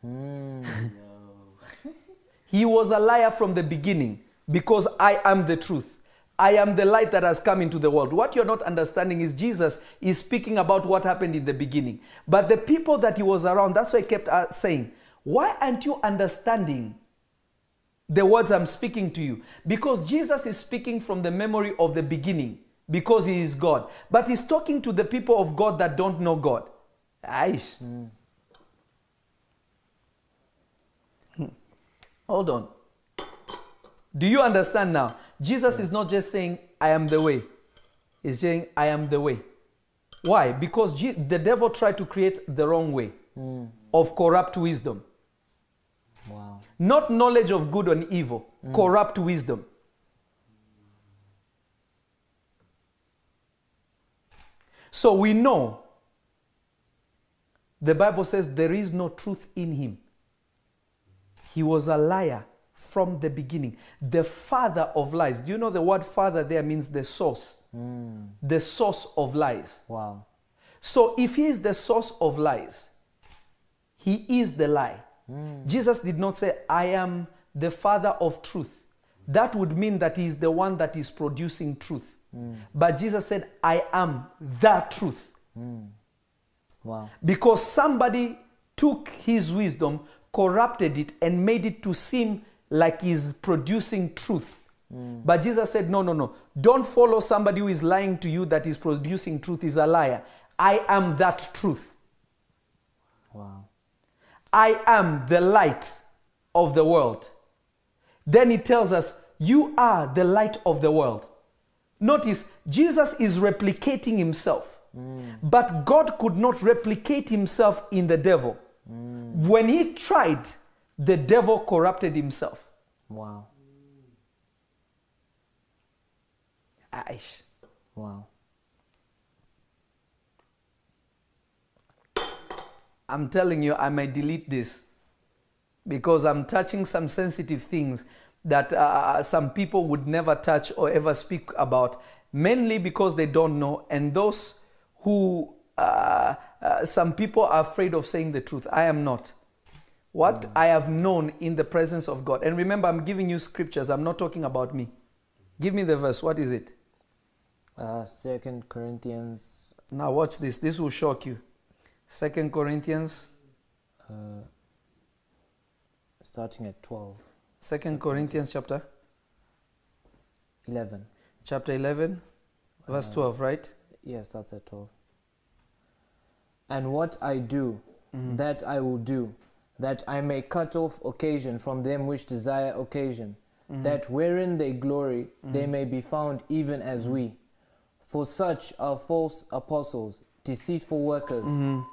Mm. He was a liar from the beginning because I am the truth. I am the light that has come into the world. What you're not understanding is Jesus is speaking about what happened in the beginning. But the people that he was around, that's why he kept uh, saying, Why aren't you understanding the words I'm speaking to you? Because Jesus is speaking from the memory of the beginning because he is God. But he's talking to the people of God that don't know God. Aish. Hmm. Hold on. Do you understand now? Jesus is not just saying, I am the way. He's saying, I am the way. Why? Because Je- the devil tried to create the wrong way hmm. of corrupt wisdom. Wow. Not knowledge of good and evil, hmm. corrupt wisdom. So we know the Bible says there is no truth in him. He was a liar from the beginning, the father of lies. Do you know the word father there means the source? Hmm. The source of lies. Wow. So if he is the source of lies, he is the lie. Hmm. Jesus did not say, I am the father of truth. That would mean that he is the one that is producing truth. Hmm. But Jesus said, I am the truth. Wow. Because somebody took his wisdom, corrupted it, and made it to seem like he's producing truth. But Jesus said, No, no, no. Don't follow somebody who is lying to you that is producing truth, is a liar. I am that truth. Wow. I am the light of the world. Then he tells us, You are the light of the world. Notice, Jesus is replicating himself. Mm. But God could not replicate himself in the devil. Mm. When he tried, the devil corrupted himself. Wow. Aish. Wow. I'm telling you, I might delete this because I'm touching some sensitive things that uh, some people would never touch or ever speak about, mainly because they don't know, and those who uh, uh, some people are afraid of saying the truth. I am not. What I have known in the presence of God, and remember, I'm giving you scriptures, I'm not talking about me. Give me the verse. What is it? Uh, Second Corinthians Now, watch this. This will shock you. Second Corinthians, uh, starting at 12, Second Corinthians chapter 11. chapter 11 verse 12 right Yes, that's at 12. And what I do, that I will do, that I may cut off occasion from them which desire occasion, mm-hmm. that wherein they glory, they mm-hmm. may be found even as we. Mm-hmm. For such are false apostles, deceitful workers,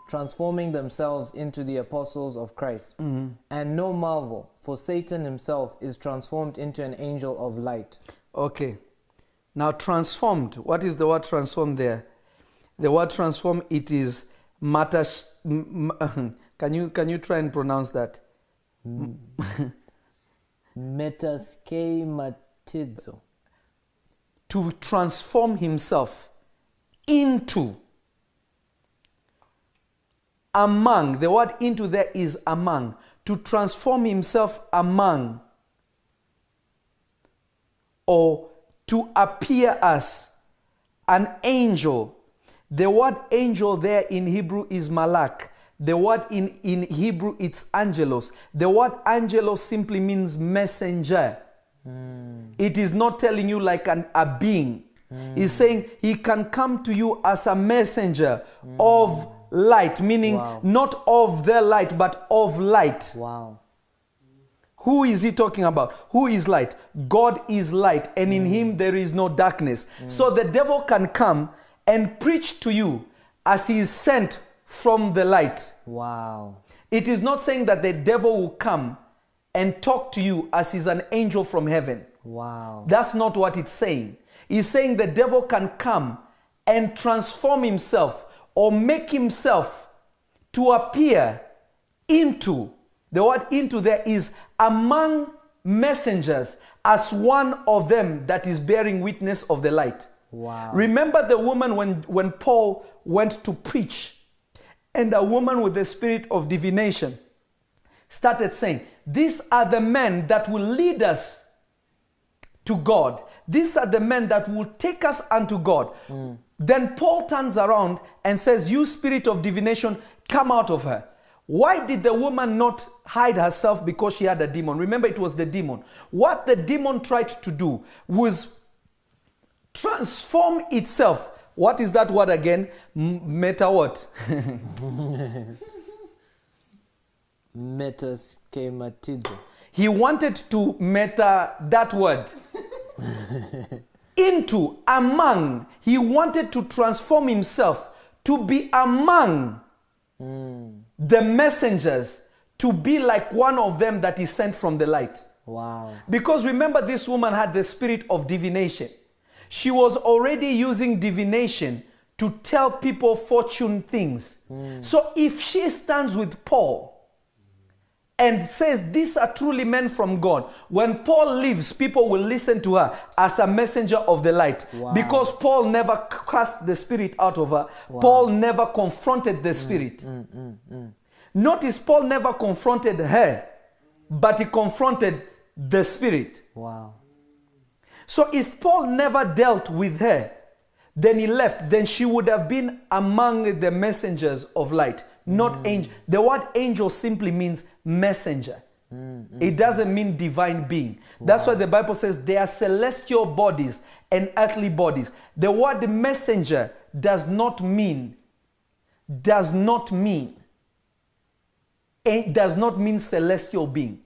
transforming themselves into the apostles of Christ. And no marvel, for Satan himself is transformed into an angel of light. okay. Now transformed what is the word transformed there? The word transform it is matash m- m- can you can you try and pronounce that Metaschematizo. to transform himself into among. The word into there is among. To transform himself among or to appear as an angel. The word angel there in Hebrew is malak. The word in, in Hebrew it's angelos. The word angelos simply means messenger. Hmm. It is not telling you like an, a being. Hmm. He's saying he can come to you as a messenger of hmm. light, meaning Wow. not of the light, but of light. Wow. Who is he talking about? Who is light? God is light, and in him there is no darkness. So the devil can come and preach to you as he is sent from the light. Wow. It is not saying that the devil will come and talk to you as he's an angel from heaven. Wow. That's not what it's saying. It's saying the devil can come and transform himself or make himself to appear into. The word into there is among messengers as one of them that is bearing witness of the light. Wow. Remember the woman when, when Paul went to preach, and a woman with the spirit of divination started saying, These are the men that will lead us to God. These are the men that will take us unto God. Mm. Then Paul turns around and says, You spirit of divination, come out of her. Why did the woman not hide herself because she had a demon? Remember, it was the demon. What the demon tried to do was transform itself. What is that word again? M- Meta what? Metaschematizo. He wanted to meta that word into, among. He wanted to transform himself to be among hmm. the messengers, to be like one of them that is sent from the light. Wow. Because remember, this woman had the spirit of divination. She was already using divination to tell people fortune things. Hmm. So if she stands with Paul and says, These are truly men from God, when Paul leaves, people will listen to her as a messenger of the light. Wow. Because Paul never cast the spirit out of her, Paul never confronted the hmm, spirit. Hmm, Notice Paul never confronted her, but he confronted the spirit. Wow. So if Paul never dealt with her, then he left, then she would have been among the messengers of light, not hmm. angel. The word angel simply means messenger. Hmm, it hmm. doesn't mean divine being. That's why the Bible says they are celestial bodies and earthly bodies. The word messenger does not mean, does not mean, it does not mean celestial being.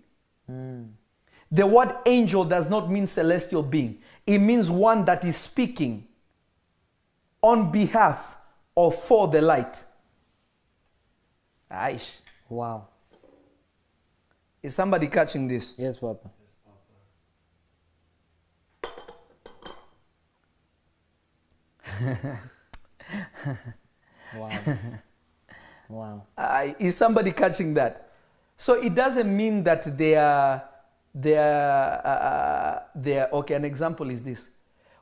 The word angel does not mean celestial being. It means one that is speaking on behalf or for the light. Aish. Wow. Is somebody catching this? Yes, Papa. wow. Wow. Uh, is somebody catching that? So it doesn't mean that they are, they are, uh, uh they are, okay, an example is this.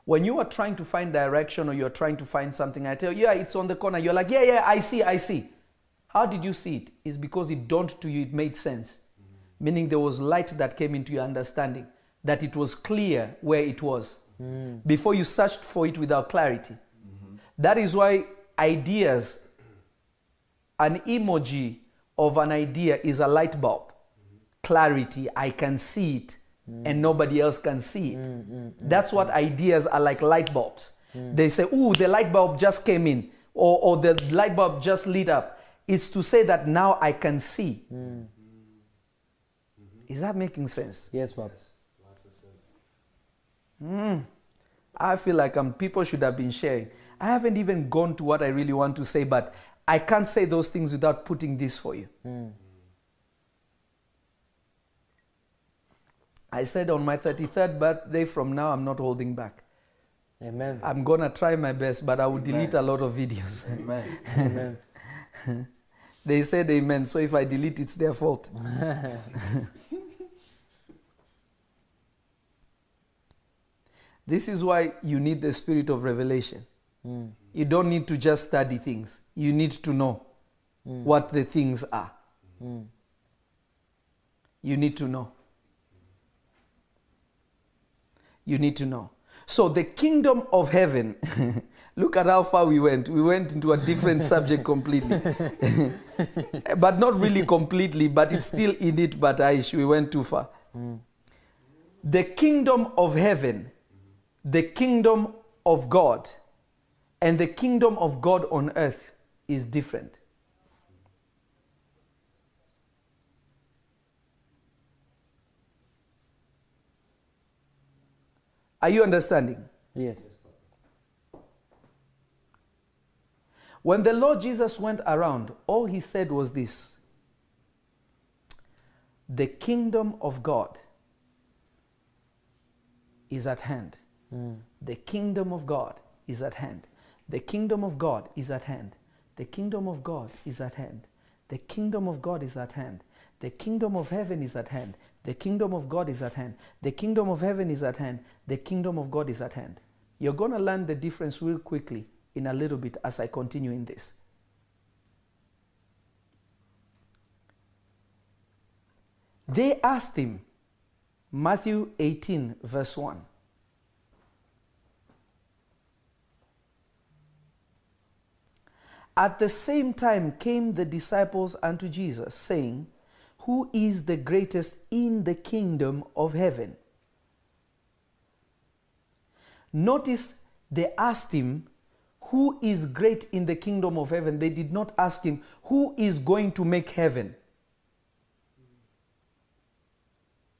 When you are trying to find direction or you're trying to find something, I tell you, yeah, it's on the corner. You're like, yeah, yeah, I see, I see. How did you see it? It's because it dawned to you, it made sense. Mm-hmm. Meaning there was light that came into your understanding, that it was clear where it was mm. before you searched for it without clarity. Mm-hmm. That is why ideas an emoji of an idea is a light bulb. Clarity, I can see it, and nobody else can see it. Mm, mm, mm, That's what ideas are like light bulbs. They say, Ooh, the light bulb just came in, or, or the light bulb just lit up. It's to say that now I can see. Mm-hmm. Is that making sense? Yes, Papa. I feel like um, people should have been sharing. I haven't even gone to what I really want to say, but I can't say those things without putting this for you. I said on my 33rd birthday, from now, I'm not holding back. Amen. I'm going to try my best, but I will delete a lot of videos. Amen. Amen. they said amen, so if I delete, it's their fault. this is why you need the spirit of revelation. Hmm. You don't need to just study things, you need to know. Hmm. what the things are. Hmm. You need to know. You need to know. So, the kingdom of heaven, look at how far we went. We went into a different subject completely. but not really completely, but it's still in it, but Aish, we went too far. Hmm. The kingdom of heaven, the kingdom of God, and the kingdom of God on earth is different. Are you understanding? Yes. When the Lord Jesus went around, all he said was this The kingdom of God is at hand. Mm. The kingdom of God is at hand. The kingdom of God is at hand. The kingdom of God is at hand. The kingdom of God is at hand. The kingdom of heaven is at hand. The kingdom of God is at hand. The kingdom of heaven is at hand. The kingdom of God is at hand. You're going to learn the difference real quickly in a little bit as I continue in this. They asked him, Matthew 18, verse 1. At the same time came the disciples unto Jesus, saying, Who is the greatest in the kingdom of heaven? Notice they asked him, Who is great in the kingdom of heaven? They did not ask him, Who is going to make heaven?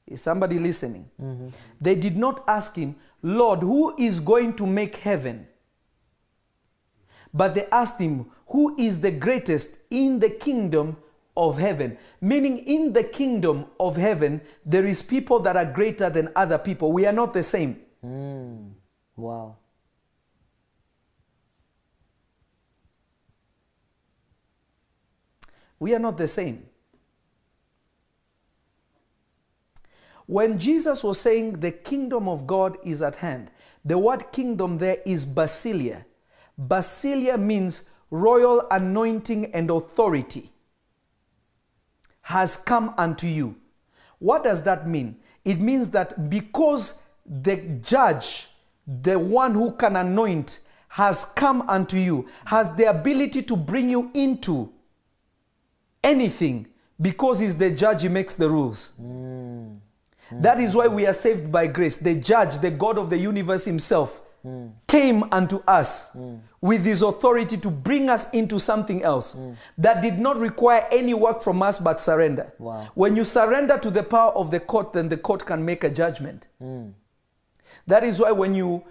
Is somebody listening? Mm-hmm. They did not ask him, Lord, who is going to make heaven? But they asked him, Who is the greatest in the kingdom of heaven? Meaning, in the kingdom of heaven, there is people that are greater than other people. We are not the same. Mm. Wow. We are not the same. When Jesus was saying the kingdom of God is at hand, the word kingdom there is basilia. Basilia means royal anointing and authority has come unto you. What does that mean? It means that because the judge, the one who can anoint, has come unto you, has the ability to bring you into anything because he's the judge, he makes the rules. Mm. That is why we are saved by grace. The judge, the God of the universe himself, came unto us with his authority to bring us into something else that did not require any work from us but surrender. Wow. When you surrender to the power of the court, then the court can make a judgment. That is why when you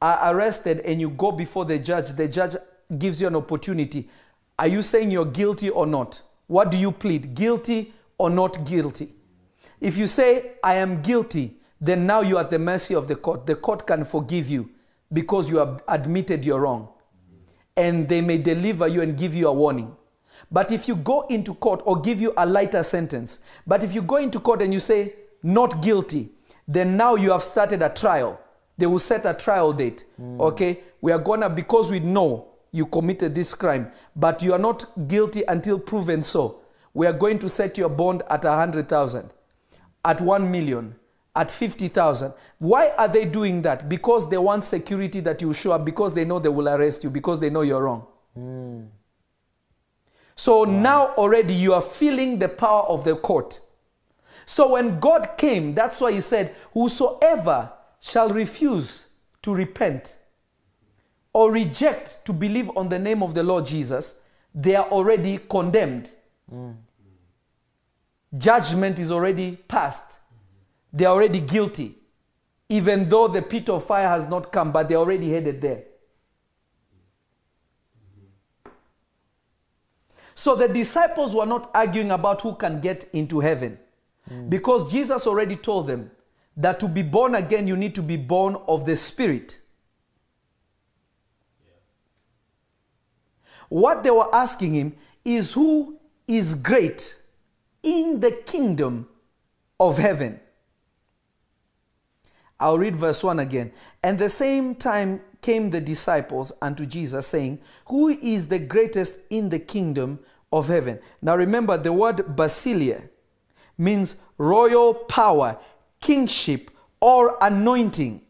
are arrested and you go before the judge, the judge gives you an opportunity. Are you saying you're guilty or not? What do you plead? Guilty or not guilty? If you say, I am guilty, then now you are at the mercy of the court. The court can forgive you because you have admitted you're wrong. And they may deliver you and give you a warning. But if you go into court or give you a lighter sentence, but if you go into court and you say, not guilty, then now you have started a trial. They will set a trial date. Hmm. Okay? We are gonna, because we know you committed this crime, but you are not guilty until proven so. We are going to set your bond at a hundred thousand, at one million, at fifty thousand. Why are they doing that? Because they want security that you show up, because they know they will arrest you, because they know you're wrong. So now already you are feeling the power of the court. So when God came, that's why he said, Whosoever shall refuse to repent or reject to believe on the name of the Lord Jesus, they are already condemned. Mm. Judgment is already passed. They are already guilty. Even though the pit of fire has not come, but they're already headed there. So the disciples were not arguing about who can get into heaven. Mm. Because Jesus already told them that to be born again, you need to be born of the Spirit. What they were asking him is who is great in the kingdom of heaven. I'll read verse 1 again. And the same time came the disciples unto Jesus, saying, Who is the greatest in the kingdom of heaven. Now remember, the word basilia means royal power, kingship, or anointing.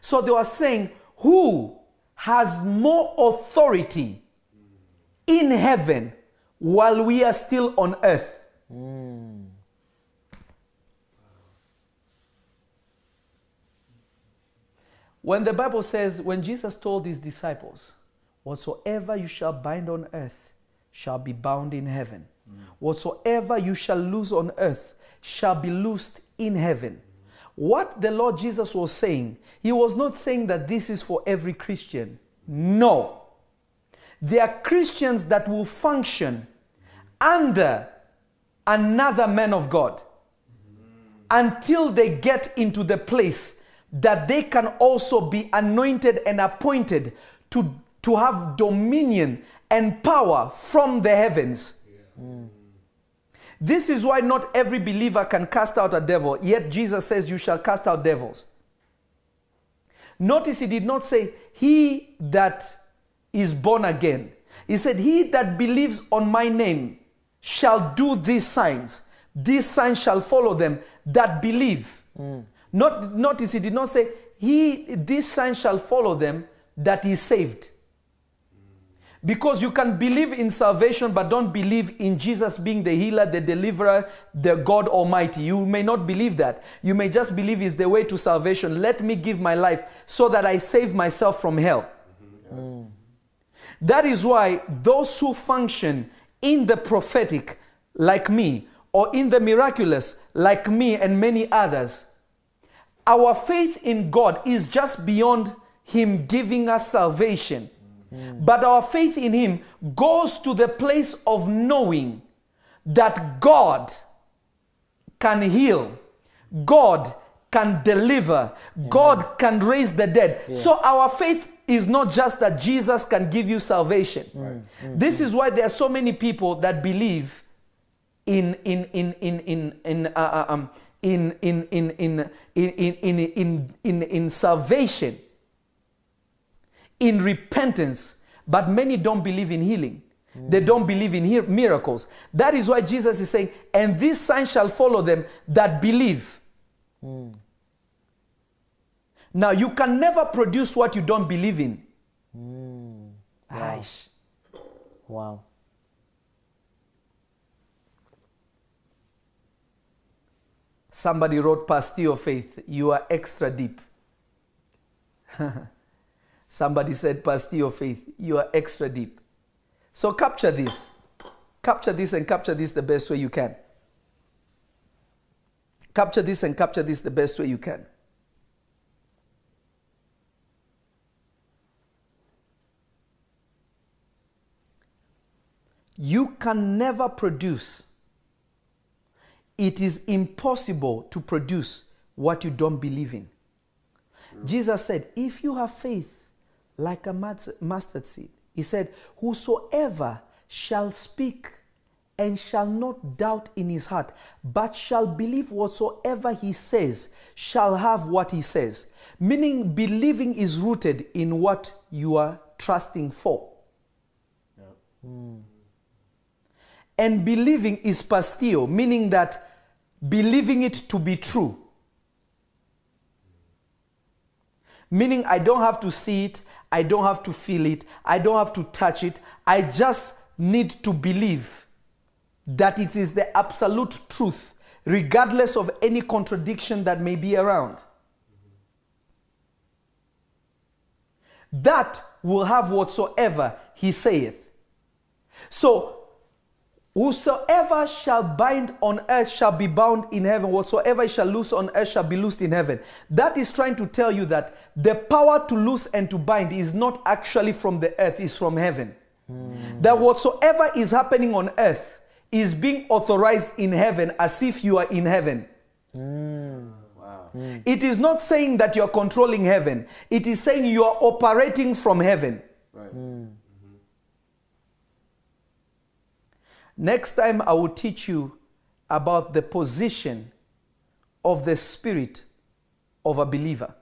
So they were saying, who has more authority in heaven while we are still on earth? Hmm. When the Bible says, when Jesus told his disciples, whatsoever you shall bind on earth shall be bound in heaven, whatsoever you shall loose on earth shall be loosed in heaven. What the Lord Jesus was saying, he was not saying that this is for every Christian. No. There are Christians that will function under another man of God until they get into the place that they can also be anointed and appointed to, to have dominion and power from the heavens. This is why not every believer can cast out a devil, yet Jesus says, You shall cast out devils. Notice he did not say, He that is born again. He said, He that believes on my name shall do these signs. These signs shall follow them that believe. Mm. Not, notice he did not say, He This sign shall follow them that is saved. Because you can believe in salvation but don't believe in Jesus being the healer, the deliverer, the God Almighty. You may not believe that. You may just believe is the way to salvation. Let me give my life so that I save myself from hell. Mm-hmm. That is why those who function in the prophetic, like me, or in the miraculous, like me and many others, our faith in God is just beyond Him giving us salvation. But our faith in Him goes to the place of knowing that God can heal, God can deliver, God can raise the dead. So our faith is not just that Jesus can give you salvation. This is why there are so many people that believe in in in in in in uh, uh, um, in in in in in in in in salvation in repentance. But many don't believe in healing. They mm. don't believe in miracles. That is why jesus is saying and these signs shall follow them that believe. Mm. Now you can never produce what you don't believe in. Mm. Aish. Wow. Somebody wrote Pastille Faith, you are extra deep. Somebody said Pastille Faith, you are extra deep. So capture this. Capture this and capture this the best way you can. Capture this and capture this the best way you can. You can never produce it is impossible to produce what you don't believe in. Jesus said, If you have faith like a mustard seed, he said, Whosoever shall speak and shall not doubt in his heart, but shall believe whatsoever he says, shall have what he says. Meaning, believing is rooted in what you are trusting for. Hmm. And believing is pastio, meaning that believing it to be true. Meaning, I don't have to see it, I don't have to feel it, I don't have to touch it. I just need to believe that it is the absolute truth, regardless of any contradiction that may be around. That will have whatsoever he saith. So, Whosoever shall bind on earth shall be bound in heaven. Whatsoever shall loose on earth shall be loosed in heaven. That is trying to tell you that the power to loose and to bind is not actually from the earth, it's from heaven. Hmm. That whatsoever is happening on earth is being authorized in heaven as if you are in heaven. Hmm. Wow. Hmm. It is not saying that you are controlling heaven, it is saying you are operating from heaven. Right. Next time, I will teach you about the position of the spirit of a believer.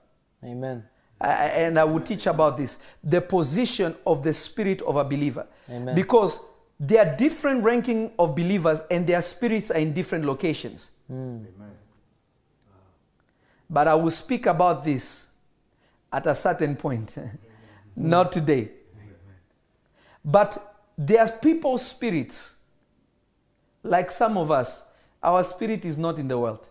Amen. I- I- and I will teach about this the position of the spirit of a believer. Amen. Because there are different ranking of believers and their spirits are in different locations. Hmm. Amen. But I will speak about this at a certain point, not today. But there are people's spirits, like some of us, our spirit is not in the world.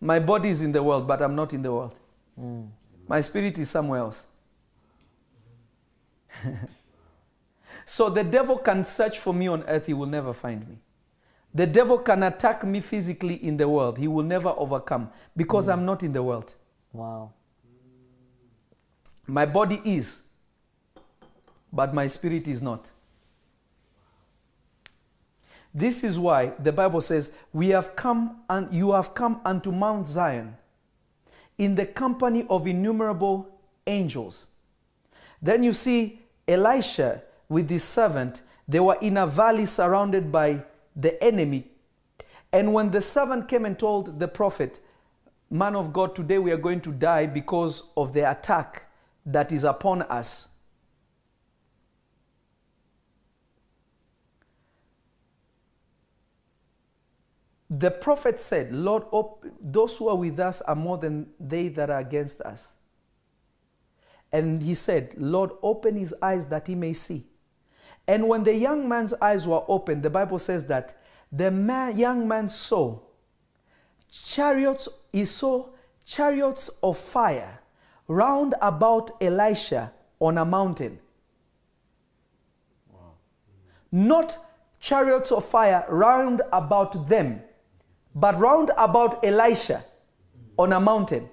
My body is in the world, but I'm not in the world. Hmm. My spirit is somewhere else. so the devil can search for me on earth, he will never find me. The devil can attack me physically in the world, he will never overcome because hmm. I'm not in the world. Wow. My body is, but my spirit is not. This is why the Bible says, "We have come and you have come unto Mount Zion in the company of innumerable angels." Then you see Elisha with his servant, they were in a valley surrounded by the enemy. And when the servant came and told the prophet, Man of God, today we are going to die because of the attack that is upon us. The prophet said, Lord, those who are with us are more than they that are against us. And he said, Lord, open his eyes that he may see. And when the young man's eyes were opened, the Bible says that the man, young man saw chariots, he saw chariots of fire round about Elisha on a mountain. Not chariots of fire round about them, but round about Elisha on a mountain.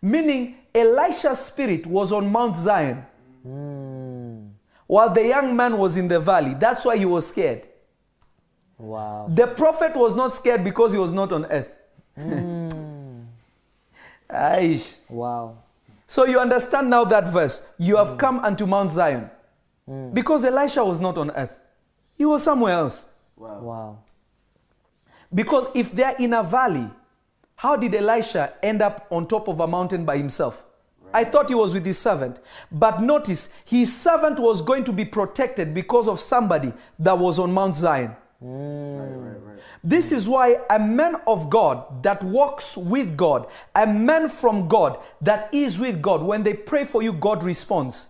Meaning, Elisha's spirit was on Mount Zion hmm. while the young man was in the valley. That's why he was scared. Wow. The prophet was not scared because he was not on earth. Hmm. Aish. Wow. So you understand now that verse. You have hmm. come unto Mount Zion. Because Elisha was not on earth, he was somewhere else. Wow. Wow. Because if they're in a valley, how did Elisha end up on top of a mountain by himself? I thought he was with his servant. But notice, his servant was going to be protected because of somebody that was on Mount Zion. Right, right, right. This is why a man of God that walks with God, a man from God that is with God, when they pray for you, God responds.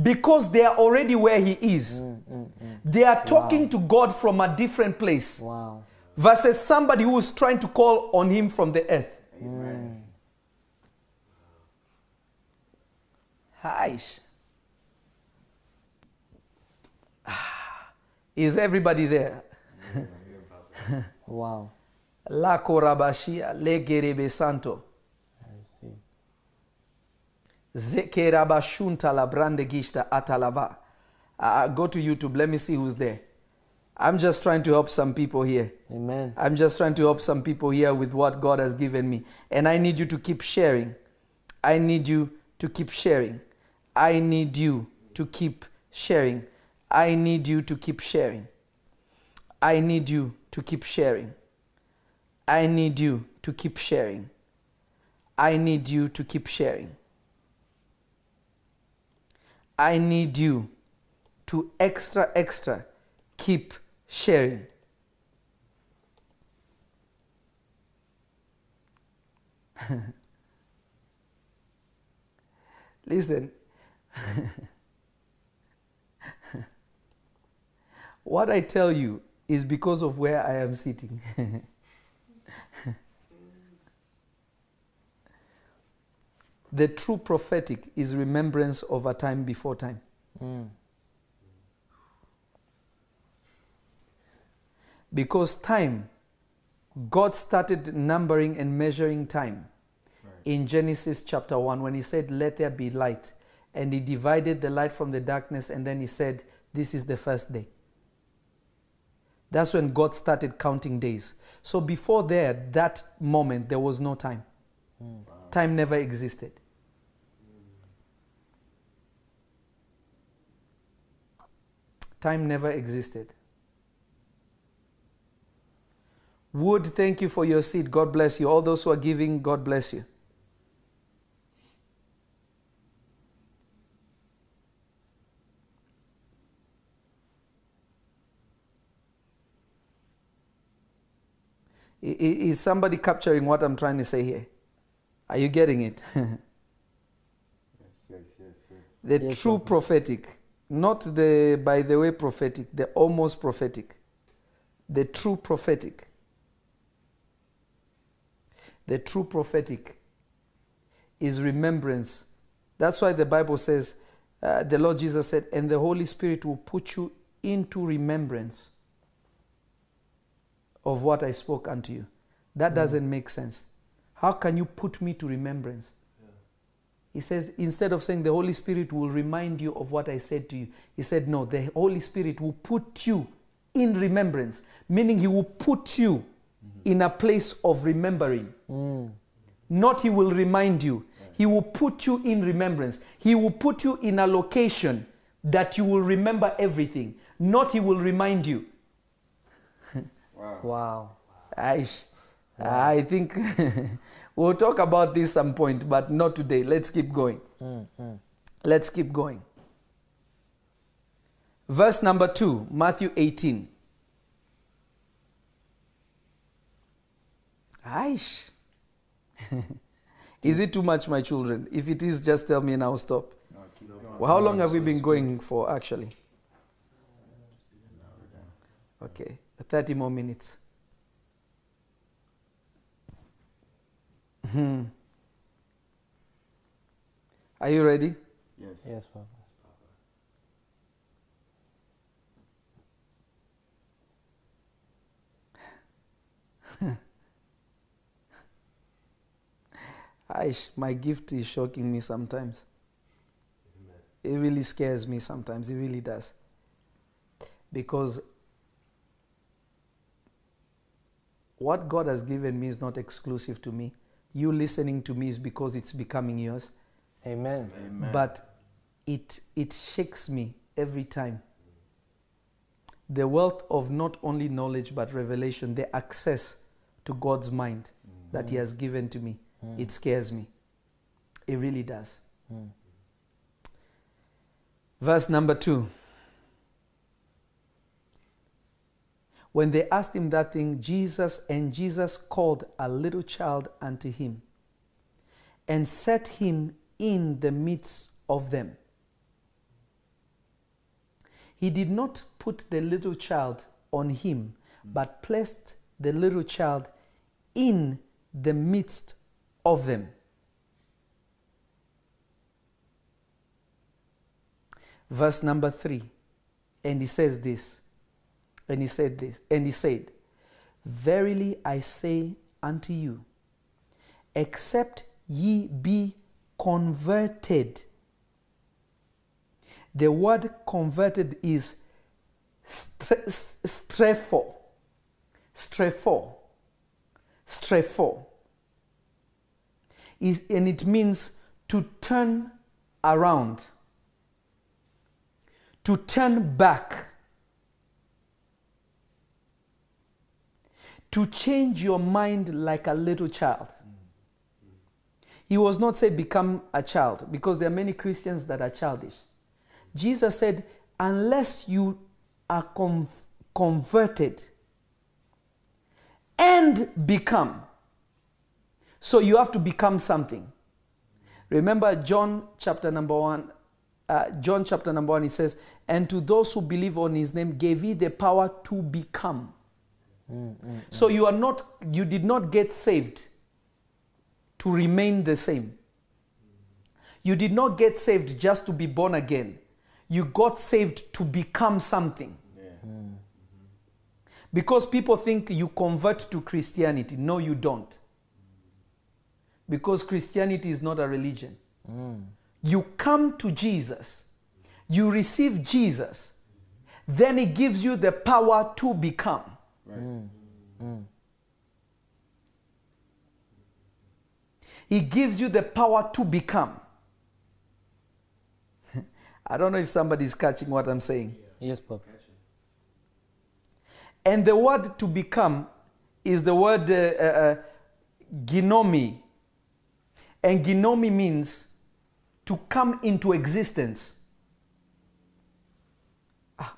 Because they are already where He is. Mm, mm, mm. They are talking to God from a different place Wow. versus somebody who is trying to call on Him from the earth. Amen. Hi. Ah, Is everybody there? Wow. La korabashia legerebe santo. I see. Zekerabashunta la brande gishta atalava. Uh, go to YouTube. Let me see who's there. I'm just trying to help some people here. Amen. I'm just trying to help some people here with what God has given me. And I need you to keep sharing. I need you to keep sharing. I need you to keep sharing. I need you to keep sharing. I need you to keep sharing. I need you to keep sharing. I need you to keep sharing. I need you to extra, extra keep sharing. Listen, what I tell you is because of where I am sitting. the true prophetic is remembrance of a time before time. Mm. Because time, God started numbering and measuring time in Genesis chapter 1 when He said, Let there be light. And He divided the light from the darkness, and then He said, This is the first day. That's when God started counting days. So before there, that moment, there was no time time never existed. Time never existed. Wood, thank you for your seed. God bless you. All those who are giving, God bless you. Is somebody capturing what I'm trying to say here? Are you getting it? Yes, yes, yes, yes. the Yes, true Papa. prophetic, not the by the way prophetic, the almost prophetic. The true prophetic. The true prophetic is remembrance. That's why the Bible says, uh, the Lord Jesus said, and the Holy Spirit will put you into remembrance of what I spoke unto you. That doesn't make sense. How can you put me to remembrance? He says, instead of saying the Holy Spirit will remind you of what I said to you, he said, no, the Holy Spirit will put you in remembrance, meaning he will put you in a place of remembering. Mm. Not he will remind you, he will put you in remembrance. He will put you in a location that you will remember everything. Not he will remind you. Wow. Wow. I, I think we'll talk about this some point, but not today. Let's keep going. Mm, mm. Let's keep going. Verse number 2, Matthew 18. Aish. is it too much, my children? If it is, just tell me and I'll stop. No. Well, how long have we been going for actually? Okay, 30 more minutes. Hmm. Are you ready? Yes. Yes, Papa. Aish, my gift is shocking me sometimes. It really scares me sometimes. It really does. Because what God has given me is not exclusive to me. You listening to me is because it's becoming yours. Amen. Amen. But it, it shakes me every time. The wealth of not only knowledge but revelation, the access to God's mind that He has given to me, it scares me. It really does. Mm. Verse number two. When they asked him that thing, Jesus and Jesus called a little child unto him and set him in the midst of them. He did not put the little child on him, but placed the little child in the midst of them. Verse number three. And he says this. And he said this. And he said, Verily I say unto you, except ye be converted. The word converted is strepho. Strepho. Strepho. And it means to turn around, to turn back, to change your mind like a little child. He was not say become a child because there are many Christians that are childish. Jesus said, unless you are con- converted and become. So you have to become something. Remember John chapter number one. Uh, John chapter number one, he says, And to those who believe on his name gave he the power to become. Mm, mm, mm. So you are not, you did not get saved to remain the same. You did not get saved just to be born again. You got saved to become something. Because people think you convert to Christianity. No, you don't. Because Christianity is not a religion. You come to Jesus, you receive Jesus, then He gives you the power to become. Right. He gives you the power to become. I don't know if somebody's catching what I'm saying. Yes, Papa. And the word to become is the word uh, uh, uh, ginomai. And ginomai means to come into existence. Ah,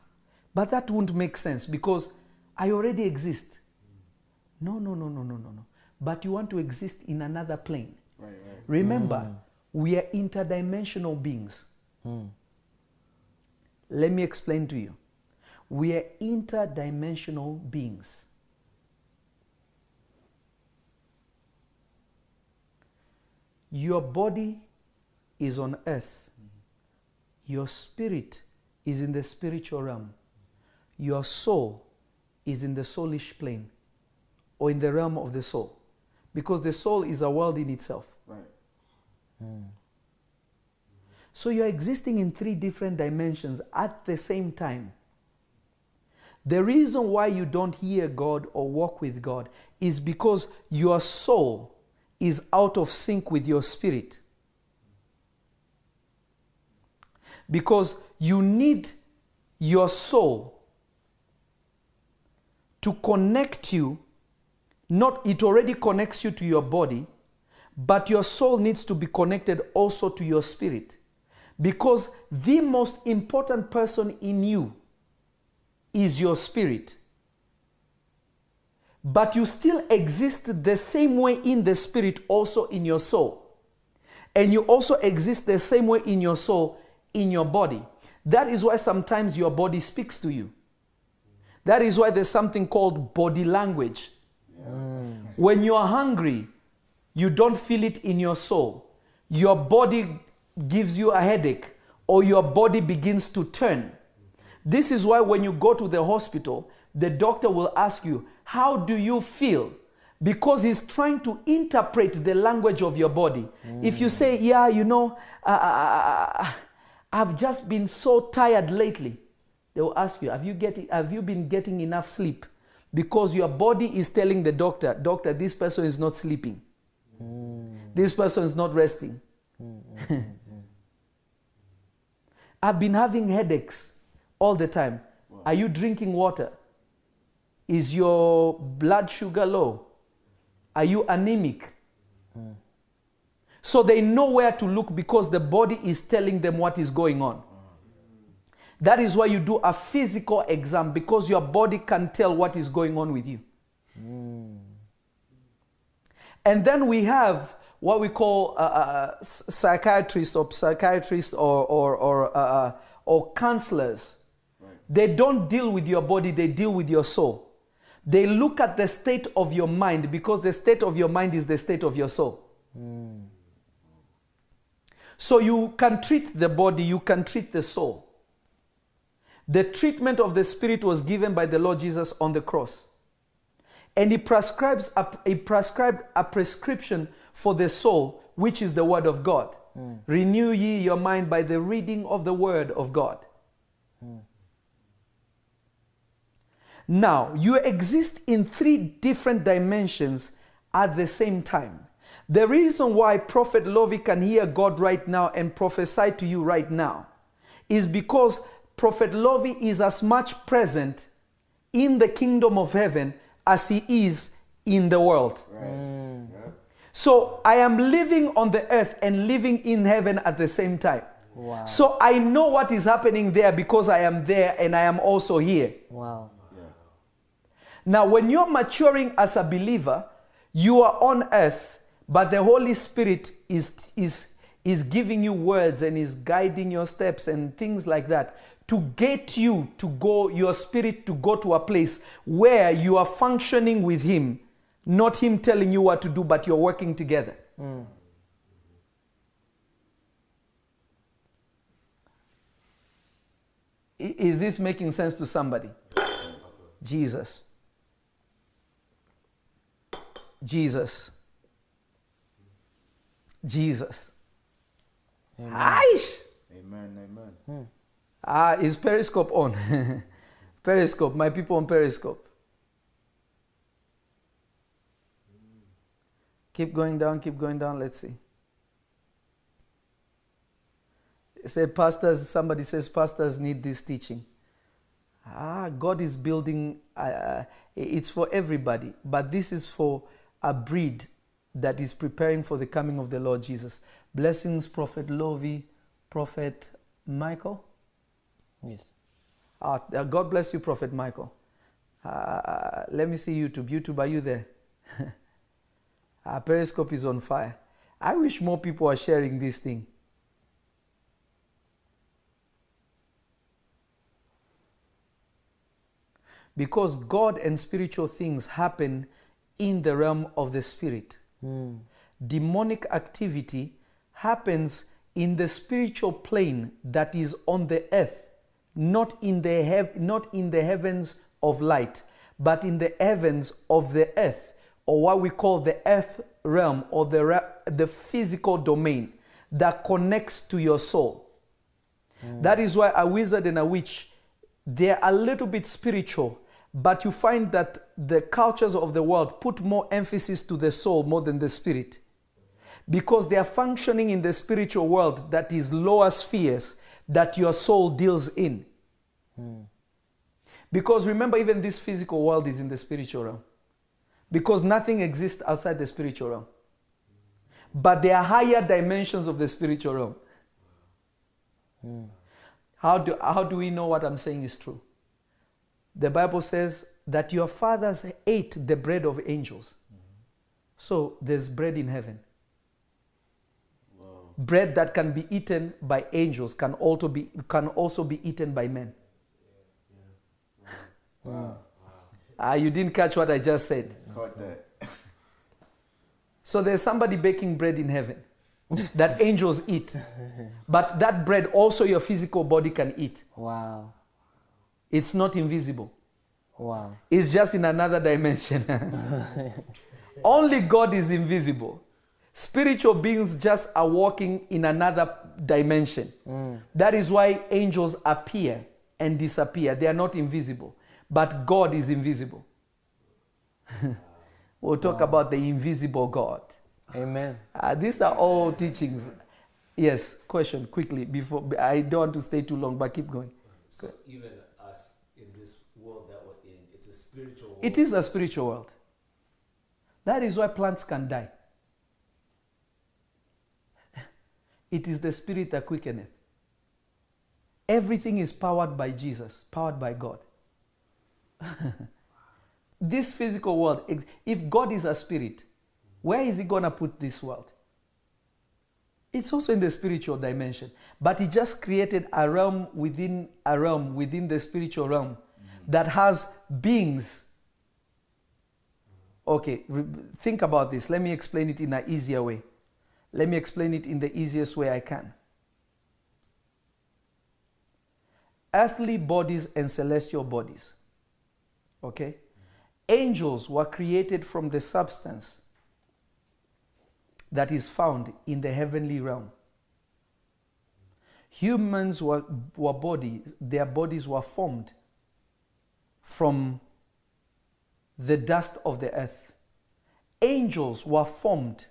but that wouldn't make sense because I already exist. No, no, no, no, no, no, no. But you want to exist in another plane. Right, right. Remember, mm. we are interdimensional beings. Mm. Let me explain to you. We are interdimensional beings. Your body is on earth. Your spirit is in the spiritual realm. Your soul is in the soulish plane or in the realm of the soul. Because the soul is a world in itself. Right. Hmm. So you're existing in three different dimensions at the same time. The reason why you don't hear God or walk with God is because your soul is out of sync with your spirit. Because you need your soul to connect you, not it already connects you to your body, but your soul needs to be connected also to your spirit. Because the most important person in you is your spirit. But you still exist the same way in the spirit, also in your soul. And you also exist the same way in your soul, in your body. That is why sometimes your body speaks to you. That is why there's something called body language. When you are hungry, you don't feel it in your soul. Your body gives you a headache or your body begins to turn. This is why when you go to the hospital, the doctor will ask you, How do you feel? Because he's trying to interpret the language of your body. If you say, Yeah, you know, uh, uh, I've just been so tired lately, they will ask you, have you, getting, have you been getting enough sleep? Because your body is telling the doctor, Doctor, this person is not sleeping. Hmm. This person is not resting. Hmm. I've been having headaches all the time. Are you drinking water? Is your blood sugar low? Are you anemic? Hmm. So they know where to look because the body is telling them what is going on. That is why you do a physical exam because your body can tell what is going on with you. And then we have what we call uh, uh, s- psychiatrists or psychiatrists or, or, or, uh, uh, or counselors. They don't deal with your body, they deal with your soul. They look at the state of your mind because the state of your mind is the state of your soul. So you can treat the body, you can treat the soul. The treatment of the spirit was given by the Lord Jesus on the cross. And he prescribes a, he prescribed a prescription for the soul, which is the word of God. Hmm. Renew ye your mind by the reading of the word of God. Hmm. Now, you exist in three different dimensions at the same time. The reason why Prophet Lovy can hear God right now and prophesy to you right now is because Prophet Lovy is as much present in the kingdom of heaven as he is in the world. Right. Yeah. So I am living on the earth and living in heaven at the same time. Wow. So I know what is happening there because I am there and I am also here. Wow. Yeah. Now, when you're maturing as a believer, you are on earth, but the Holy Spirit is, is, is giving you words and is guiding your steps and things like that to get you to go, your spirit to go to a place where you are functioning with Him, not Him telling you what to do, but you're working together. I- Is this making sense to somebody? Jesus. Jesus. Jesus. Aish! Amen. Amen. Hmm. Ah, is Periscope on? Periscope, my people on Periscope. Keep going down, keep going down. Let's see. It said pastors, somebody says pastors need this teaching. Ah, God is building, uh, it's for everybody, but this is for a breed that is preparing for the coming of the Lord Jesus. Blessings, Prophet Lovy, Prophet Michael. Yes. Ah, uh, God bless you, Prophet Michael. Uh, let me see YouTube. YouTube, are you there? uh, Periscope is on fire. I wish more people are sharing this thing. Because God and spiritual things happen in the realm of the spirit. Demonic activity happens in the spiritual plane that is on the earth, not in the hev- not in the heavens of light, but in the heavens of the earth, or what we call the earth realm or the ra- the physical domain that connects to your soul. Mm. That is why a wizard and a witch, they're a little bit spiritual, but you find that the cultures of the world put more emphasis to the soul more than the spirit. Because they are functioning in the spiritual world that is lower spheres that your soul deals in. Hmm. Because remember, even this physical world is in the spiritual realm. Because nothing exists outside the spiritual realm. But there are higher dimensions of the spiritual realm. Hmm. How do, how do we know what I'm saying is true? The Bible says that your fathers ate the bread of angels. So there's bread in heaven. Bread that can be eaten by angels can also be, can also be eaten by men. Ah, you didn't catch what I just said. So there's somebody baking bread in heaven that angels eat. But that bread also your physical body can eat. Wow. It's not invisible. Wow. It's just in another dimension. Only God is invisible. Spiritual beings just are walking in another dimension. That is why angels appear and disappear. They are not invisible. But God is invisible. we'll talk about the invisible God. Amen. Uh, these are all teachings. Yes, question quickly before I don't want to stay too long, but keep going. So even us in this world that we're in, it's a spiritual world. It is a spiritual world. That is why plants can die. It is the spirit that quickeneth. Everything is powered by Jesus, powered by God. this physical world, if God is a spirit, where is He going to put this world? It's also in the spiritual dimension. But He just created a realm within a realm within the spiritual realm that has beings. Okay, re- think about this. Let me explain it in an easier way. Let me explain it in the easiest way I can. Earthly bodies and celestial bodies. Okay? Angels were created from the substance that is found in the heavenly realm. Humans were, were bodies, their bodies were formed from the dust of the earth. Angels were formed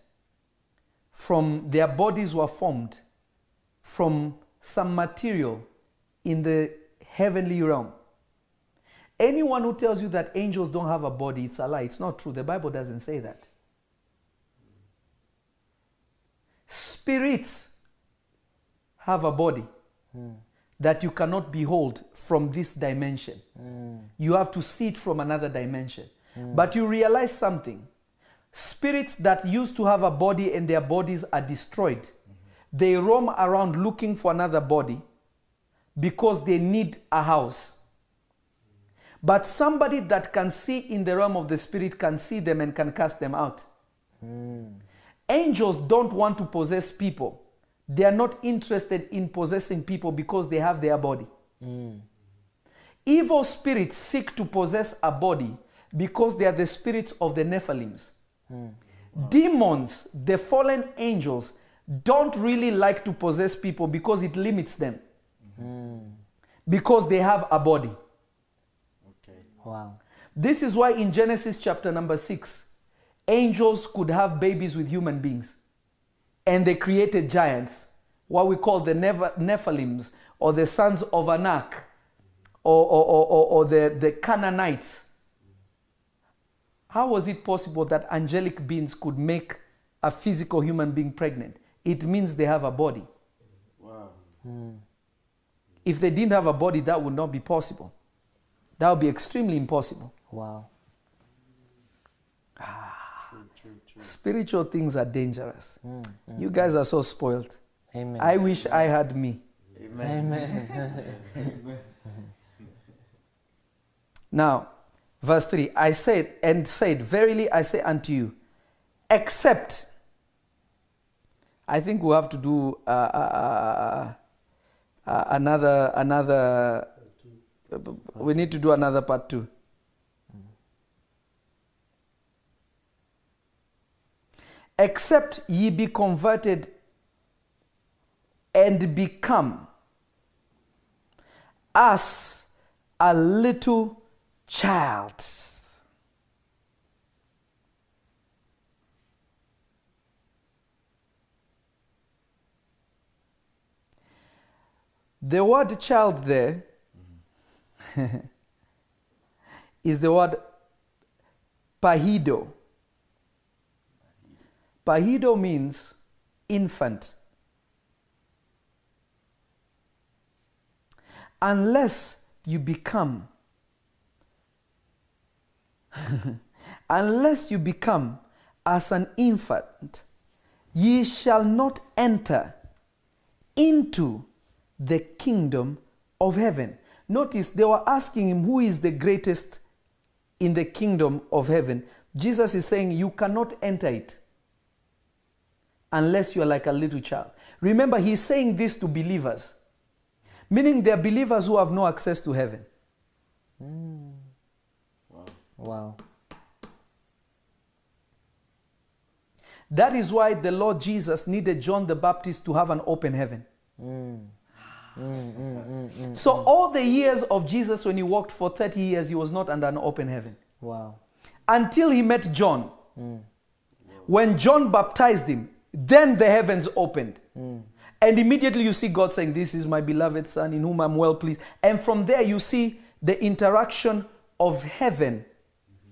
from, their bodies were formed from some material in the heavenly realm. Anyone who tells you that angels don't have a body, it's a lie. It's not true. The Bible doesn't say that. Spirits have a body that you cannot behold from this dimension. You have to see it from another dimension. But you realize something. Spirits that used to have a body and their bodies are destroyed, they roam around looking for another body because they need a house. But somebody that can see in the realm of the spirit can see them and can cast them out. Angels don't want to possess people. They are not interested in possessing people because they have their body. Evil spirits seek to possess a body because they are the spirits of the Nephilims. Demons, the fallen angels, don't really like to possess people because it limits them. Because they have a body. Okay. Wow. This is why in Genesis chapter number 6, angels could have babies with human beings. And they created giants, what we call the Neph- Nephilims, or the sons of Anak, or, or, or, or, or the, the Canaanites. How was it possible that angelic beings could make a physical human being pregnant? It means they have a body. Wow. Hmm. If they didn't have a body, that would not be possible. That would be extremely impossible. Wow. True, true, true. Spiritual things are dangerous. Mm, mm. You guys are so spoiled. Amen. I wish I had me. Amen. Amen. Now, verse 3 I said, and said, Verily I say unto you, except. I think we have to do uh, uh, uh, uh, another, another. We need to do another part two. Except ye be converted and become as a little child. The word child there is the word pahido. Pahido means infant. Unless you become, unless you become as an infant, ye shall not enter into the kingdom of heaven. Notice they were asking him who is the greatest in the kingdom of heaven. Jesus is saying you cannot enter it unless you are like a little child. Remember, he's saying this to believers, meaning they're believers who have no access to heaven. Wow. Wow. That is why the Lord Jesus needed John the Baptist to have an open heaven. Mm. Mm, mm, mm, mm. So, all the years of Jesus, when he walked for 30 years, he was not under an open heaven. Wow. Until he met John. Mm. When John baptized him, then the heavens opened. Mm. And immediately you see God saying, This is my beloved Son in whom I'm well pleased. And from there you see the interaction of heaven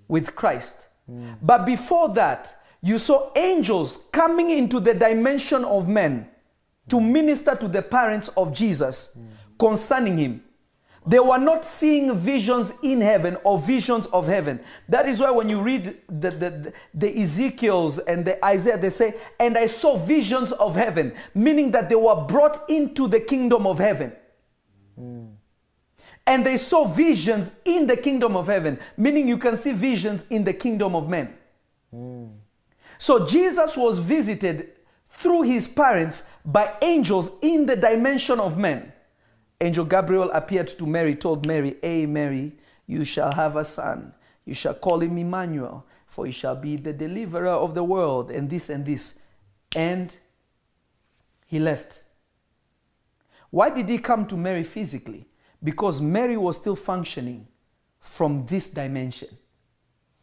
with Christ. But before that, you saw angels coming into the dimension of men to minister to the parents of Jesus concerning him. They were not seeing visions in heaven or visions of heaven. That is why when you read the, the, the Ezekiels and the Isaiah, they say, And I saw visions of heaven, meaning that they were brought into the kingdom of heaven. Hmm. And they saw visions in the kingdom of heaven, meaning you can see visions in the kingdom of men. Hmm. So Jesus was visited through his parents by angels in the dimension of men. Angel Gabriel appeared to Mary, told Mary, Hey, Mary, you shall have a son. You shall call him Emmanuel, for he shall be the deliverer of the world, and this and this. And he left. Why did he come to Mary physically? Because Mary was still functioning from this dimension.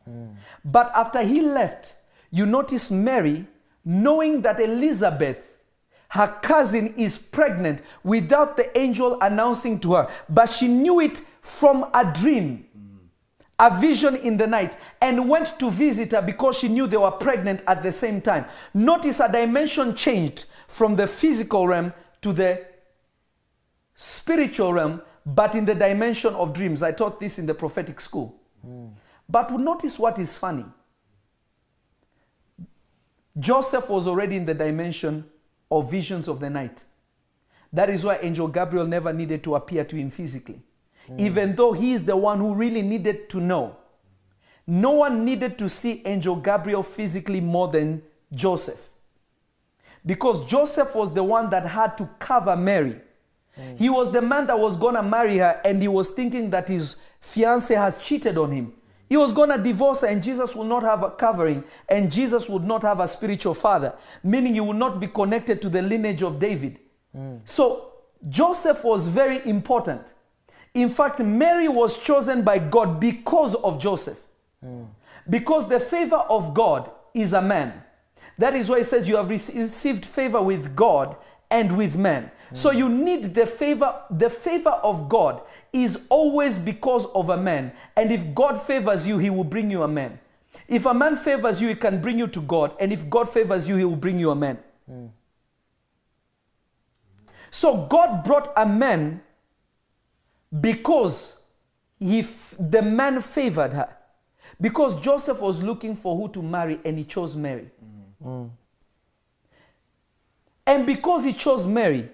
Hmm. But after he left, you notice Mary, knowing that Elizabeth, her cousin, is pregnant without the angel announcing to her, but she knew it from a dream, a vision in the night, and went to visit her because she knew they were pregnant at the same time. Notice a dimension changed from the physical realm to the spiritual realm, but in the dimension of dreams. I taught this in the prophetic school. Hmm. But notice what is funny. Joseph was already in the dimension of visions of the night. That is why Angel Gabriel never needed to appear to him physically. Mm. Even though he is the one who really needed to know. No one needed to see Angel Gabriel physically more than Joseph. Because Joseph was the one that had to cover Mary. Mm. He was the man that was going to marry her, and he was thinking that his fiance has cheated on him. He was going to divorce her, and Jesus will not have a covering, and Jesus would not have a spiritual father, meaning he would not be connected to the lineage of David. So Joseph was very important. In fact, Mary was chosen by God because of Joseph. Because the favor of God is a man. That is why it says you have received favor with God and with men. So you need the favor. The favor of God is always because of a man. And if God favors you, he will bring you a man. If a man favors you, he can bring you to God. And if God favors you, he will bring you a man. So God brought a man because he f- the man favored her. Because Joseph was looking for who to marry and he chose Mary. Mm. Mm. And because he chose Mary,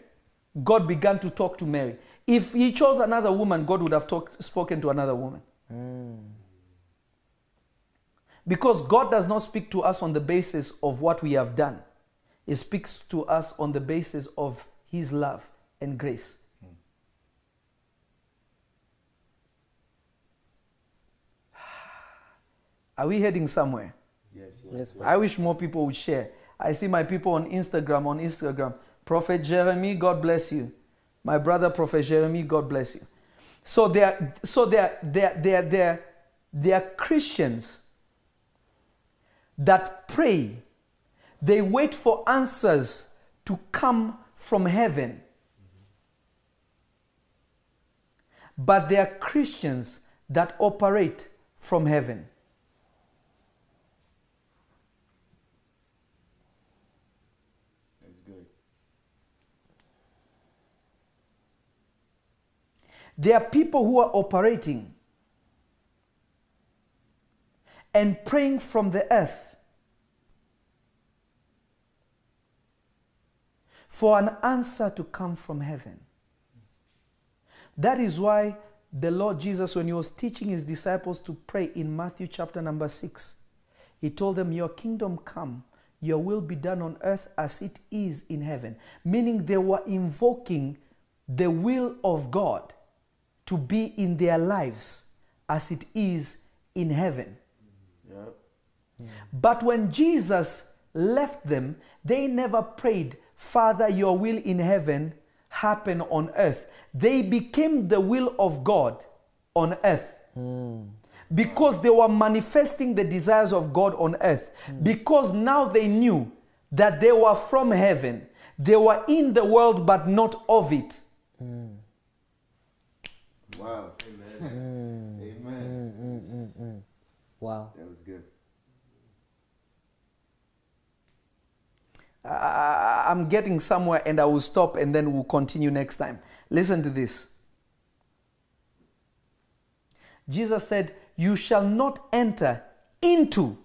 God began to talk to Mary. If he chose another woman, God would have talked, spoken to another woman. Because God does not speak to us on the basis of what we have done, He speaks to us on the basis of His love and grace. Are we heading somewhere? Yes, yes. Yes, I wish more people would share. I see my people on Instagram, on Instagram. Prophet Jeremy, God bless you. My brother, Prophet Jeremy, God bless you. So they're so they're they're they're they're, they're Christians that pray. They wait for answers to come from heaven. But they are Christians that operate from heaven. That's good. There are people who are operating and praying from the earth for an answer to come from heaven. That is why the Lord Jesus, when he was teaching his disciples to pray in Matthew chapter number 6, he told them, Your kingdom come, your will be done on earth as it is in heaven. Meaning they were invoking the will of God to be in their lives as it is in heaven. Yep. But when Jesus left them, they never prayed, Father, your will in heaven happen on earth. They became the will of God on earth. Hmm. Because they were manifesting the desires of God on earth. Hmm. Because now they knew that they were from heaven. They were in the world, but not of it. Hmm. Wow. Mm. Amen. Amen. Wow. That was good. I- I'm getting somewhere and I will stop and then we'll continue next time. Listen to this. Jesus said, You shall not enter into.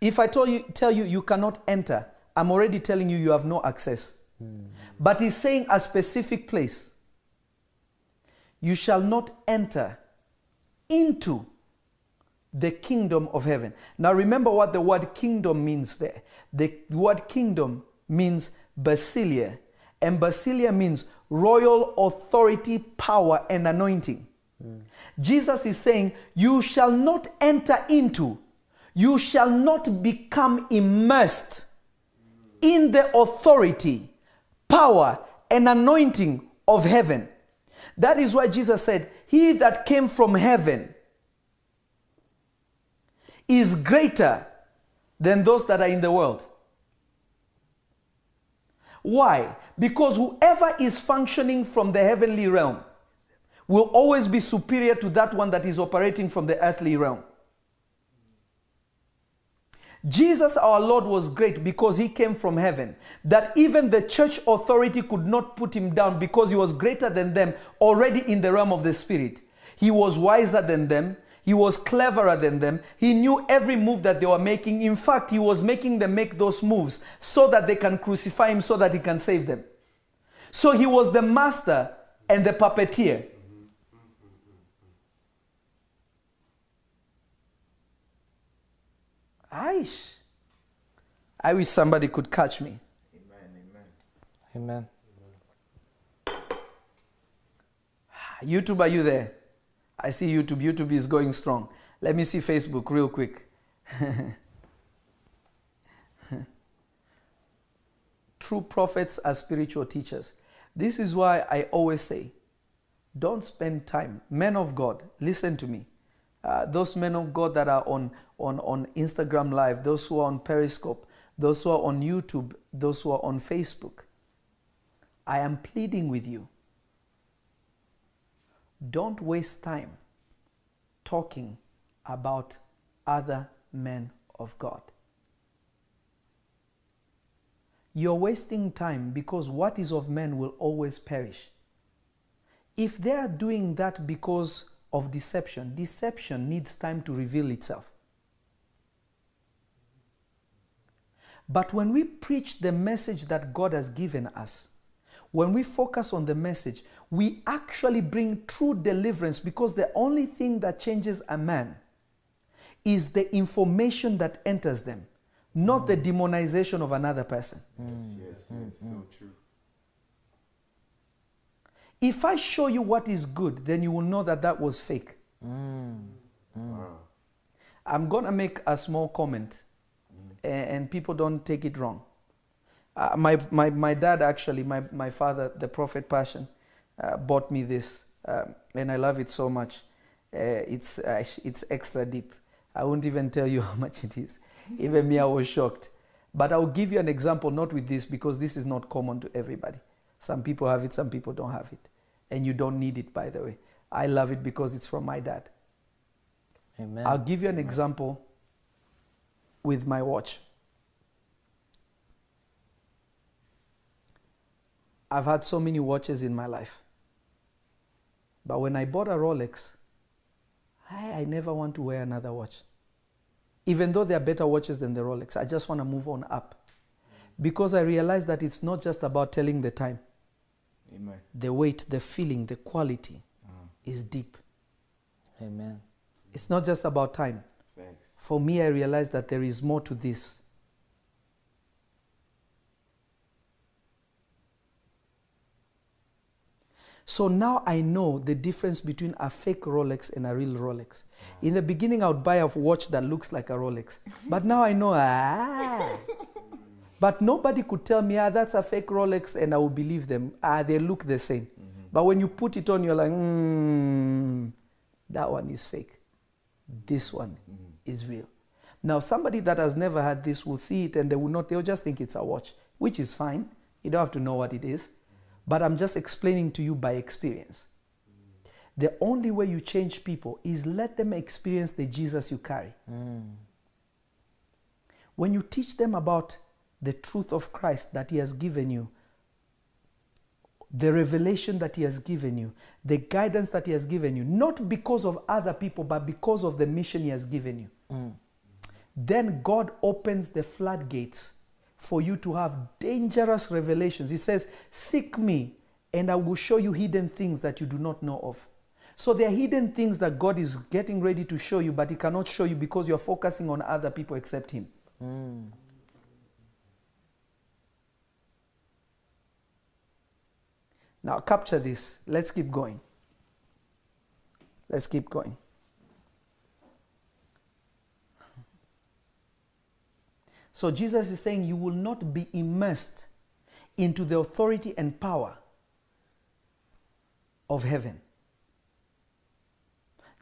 If I tell you, tell you you cannot enter, I'm already telling you you have no access. But he's saying a specific place. You shall not enter into the kingdom of heaven. Now remember what the word kingdom means there. The word kingdom means basileia, and basileia means royal authority, power, and anointing. Jesus is saying, You shall not enter into, you shall not become immersed in the authority, power, and anointing of heaven. That is why Jesus said, He that came from heaven is greater than those that are in the world. Why? Because whoever is functioning from the heavenly realm will always be superior to that one that is operating from the earthly realm. Jesus, our Lord, was great because he came from heaven. That even the church authority could not put him down because he was greater than them already in the realm of the spirit. He was wiser than them. He was cleverer than them. He knew every move that they were making. In fact, he was making them make those moves so that they can crucify him so that he can save them. So he was the master and the puppeteer. Aish. I wish somebody could catch me. Amen. Amen. Amen. YouTube, are you there? I see YouTube. YouTube is going strong. Let me see Facebook real quick. True prophets are spiritual teachers. This is why I always say, don't spend time. Men of God, listen to me. Uh, those men of God that are on, on, on Instagram Live, those who are on Periscope, those who are on YouTube, those who are on Facebook, I am pleading with you. Don't waste time talking about other men of God. You're wasting time because what is of men will always perish. If they are doing that because of deception. Deception needs time to reveal itself. But when we preach the message that God has given us, when we focus on the message, we actually bring true deliverance because the only thing that changes a man is the information that enters them, not the mm. demonization of another person. Mm. Yes, yes, yes. Mm, so true. If I show you what is good, then you will know that that was fake. Wow. I'm going to make a small comment, a- and people don't take it wrong. Uh, my, my, my dad, actually, my, my father, the Prophet Passion, uh, bought me this, um, and I love it so much. Uh, it's, uh, it's extra deep. I won't even tell you how much it is. Even me, I was shocked. But I'll give you an example, not with this, because this is not common to everybody. Some people have it, some people don't have it. And you don't need it, by the way. I love it because it's from my dad. Amen. I'll give you an example with my watch. I've had so many watches in my life. But when I bought a Rolex, I, I never want to wear another watch. Even though there are better watches than the Rolex, I just want to move on up. Because I realized that it's not just about telling the time, Amen. the weight, the feeling, the quality Uh, is deep. Amen. It's not just about time. thanks. For me, I realize that there is more to this. So now I know the difference between a fake Rolex and a real Rolex. In the beginning, I would buy a watch that looks like a Rolex. But now I know, ah. But nobody could tell me, ah, that's a fake Rolex, and I would believe them. Ah, they look the same. But when you put it on, you're like, hmm, that one is fake. This one is real. Now, somebody that has never had this will see it and they will not, they'll just think it's a watch, which is fine. You don't have to know what it is. But I'm just explaining to you by experience. The only way you change people is let them experience the Jesus you carry. When you teach them about the truth of Christ that He has given you, the revelation that He has given you, the guidance that He has given you, not because of other people, but because of the mission He has given you, mm. then God opens the floodgates for you to have dangerous revelations. He says, Seek me, and I will show you hidden things that you do not know of. So there are hidden things that God is getting ready to show you, but He cannot show you because you're focusing on other people except Him. Mm. Now, capture this. Let's keep going. Let's keep going. So, Jesus is saying, You will not be immersed into the authority and power of heaven.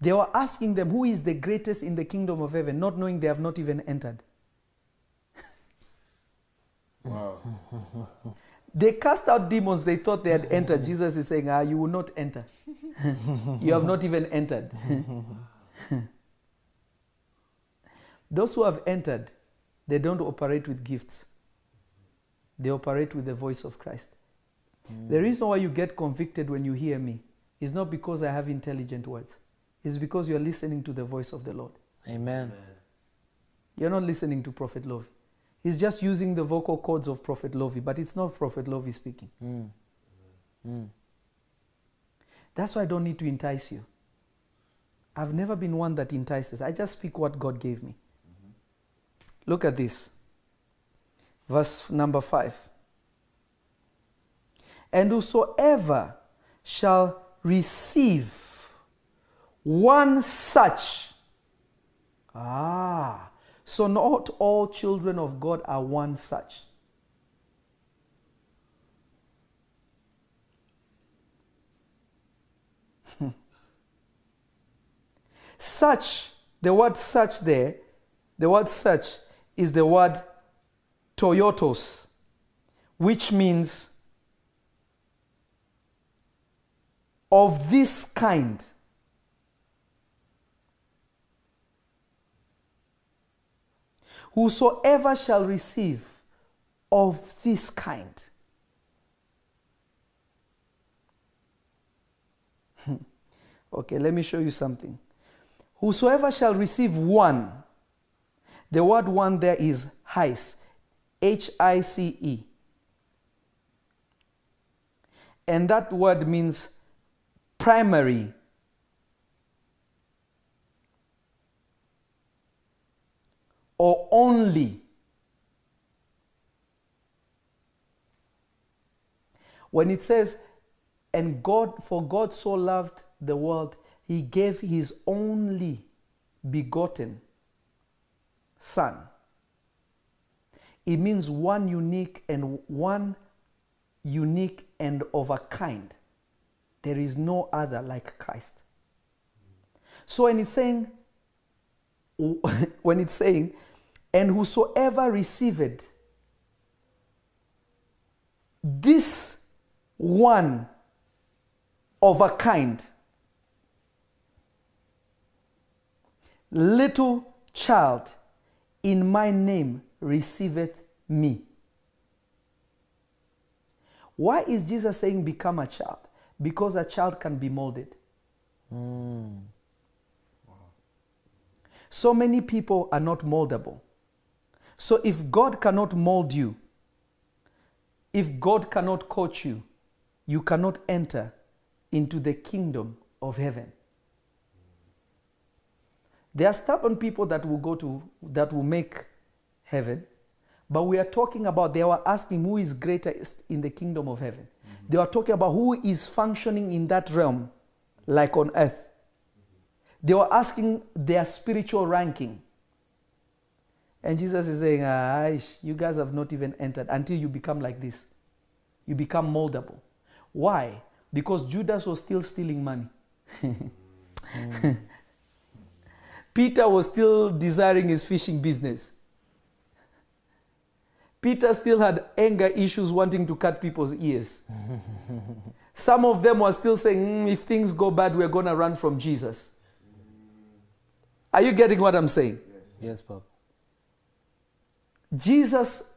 They were asking them, Who is the greatest in the kingdom of heaven, not knowing they have not even entered. Wow. They cast out demons, they thought they had entered. Jesus is saying, Ah, you will not enter. you have not even entered. Those who have entered, they don't operate with gifts, they operate with the voice of Christ. The reason why you get convicted when you hear me is not because I have intelligent words, it's because you're listening to the voice of the Lord. Amen. You're not listening to Prophet Lovy. He's just using the vocal cords of Prophet Lovy, but it's not Prophet Lovy speaking. Mm. Mm. That's why I don't need to entice you. I've never been one that entices. I just speak what God gave me. Look at this. Verse number five. And whosoever shall receive one such. Ah. So not all children of God are one such. Such, the word such there, the word such is the word toioutos, which means of this kind. Whosoever shall receive of this kind. Hmm. Okay, let me show you something. Whosoever shall receive one, the word one there is hice, H I C E. And that word means primary. Or only. When it says, and God, for God so loved the world, he gave his only begotten Son. It means one unique and one unique and of a kind. There is no other like Christ. So when it's saying, when it's saying, and whosoever received this one of a kind, little child in my name receiveth me. Why is Jesus saying become a child? Because a child can be molded. Hmm. So many people are not moldable. So if God cannot mold you, if God cannot coach you, you cannot enter into the kingdom of heaven. There are stubborn people that will go to that will make heaven, but we are talking about they were asking who is greatest in the kingdom of heaven. Mm-hmm. They were talking about who is functioning in that realm, like on earth. They were asking their spiritual ranking. And Jesus is saying, you guys have not even entered until you become like this. You become moldable. Why? Because Judas was still stealing money. Peter was still desiring his fishing business. Peter still had anger issues wanting to cut people's ears. Some of them were still saying, "Mm, if things go bad, we're going to run from Jesus. Are you getting what I'm saying? Yes, Papa. Jesus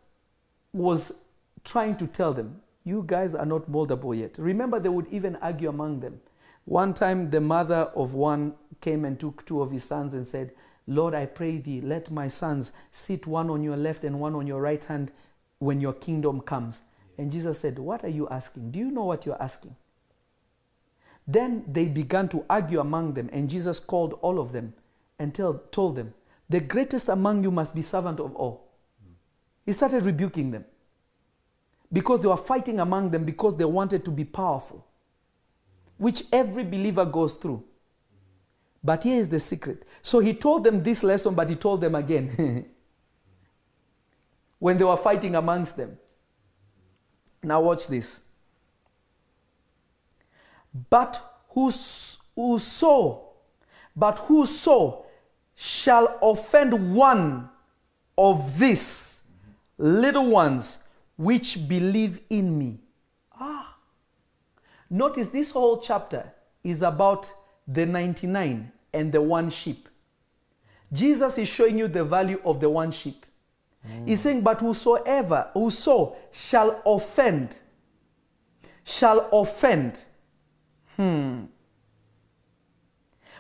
was trying to tell them, You guys are not moldable yet. Remember, they would even argue among them. One time, the mother of one came and took two of his sons and said, Lord, I pray thee, let my sons sit one on your left and one on your right hand when your kingdom comes. And Jesus said, What are you asking? Do you know what you're asking? Then they began to argue among them, and Jesus called all of them and tell, told them, The greatest among you must be servant of all. He started rebuking them because they were fighting among them because they wanted to be powerful, which every believer goes through. But here is the secret. So he told them this lesson, but he told them again when they were fighting amongst them. Now, watch this. But whos- whoso, but whoso shall offend one of these little ones which believe in me. Ah. Notice this whole chapter is about the 99 and the one sheep. Jesus is showing you the value of the one sheep. He's saying, But whosoever, whoso shall offend, shall offend. Hmm.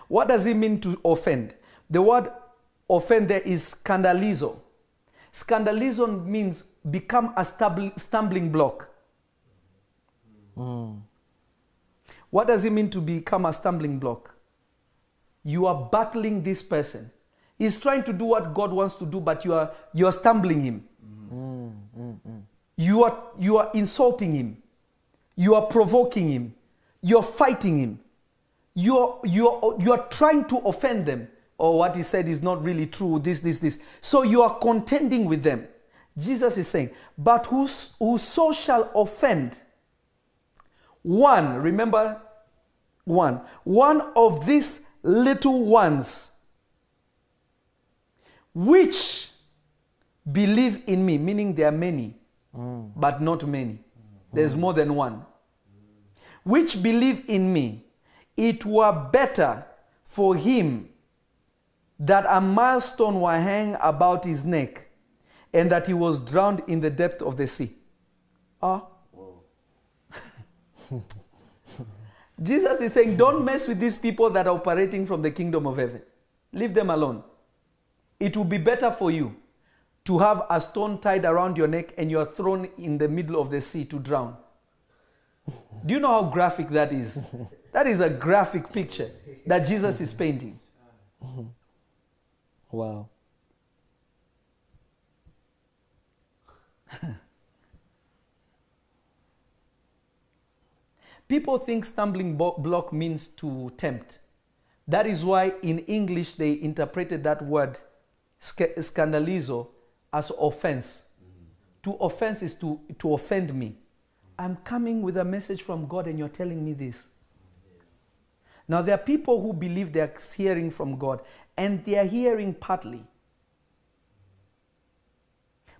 What does it mean to offend? The word offend there is scandalizo. Scandalizo means become a stumbling block. Hmm. What does it mean to become a stumbling block? You are battling this person. He's trying to do what God wants to do, but you are you are stumbling him. Hmm. You are you are insulting him. You are provoking him. You're fighting him. You're you're you're trying to offend them. Or what he said is not really true. This, this, this. So you are contending with them. Jesus is saying, But whos- whoso shall offend one, remember one, one of these little ones which believe in me, meaning there are many, but not many. There's more than one. Which believe in me, it were better for him that a milestone were hang about his neck and that he was drowned in the depth of the sea. Ah. Jesus is saying, don't mess with these people that are operating from the kingdom of heaven. Leave them alone. It will be better for you to have a stone tied around your neck and you are thrown in the middle of the sea to drown. Do you know how graphic that is? That is a graphic picture that Jesus is painting. Wow. People think stumbling block means to tempt. That is why in English they interpreted that word sca- scandalizo as offense. To offense is to, to offend me. I'm coming with a message from God and you're telling me this. Now, there are people who believe they are hearing from God and they are hearing partly.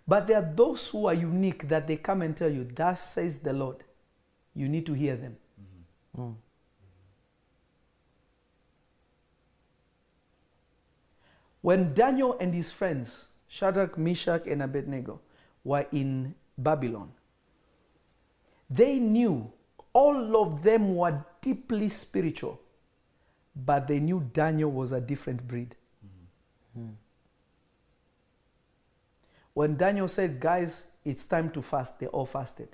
But there are those who are unique that they come and tell you, Thus says the Lord. You need to hear them. Mm-hmm. Mm. When Daniel and his friends, Shadrach, Meshach, and Abednego, were in Babylon, they knew all of them were deeply spiritual, but they knew Daniel was a different breed. Hmm. When Daniel said, Guys, it's time to fast, they all fasted.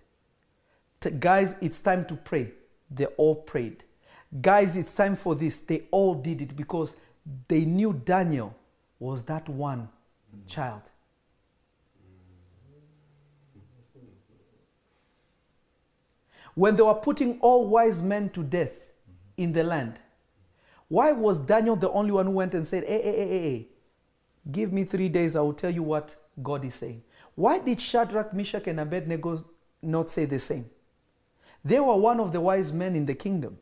T- guys, it's time to pray, they all prayed. Guys, it's time for this, they all did it because they knew Daniel was that one child. When they were putting all wise men to death in the land, why was Daniel the only one who went and said, Hey, hey, hey, hey, hey, give me three days, I will tell you what God is saying? Why did Shadrach, Meshach, and Abednego not say the same? They were one of the wise men in the kingdom.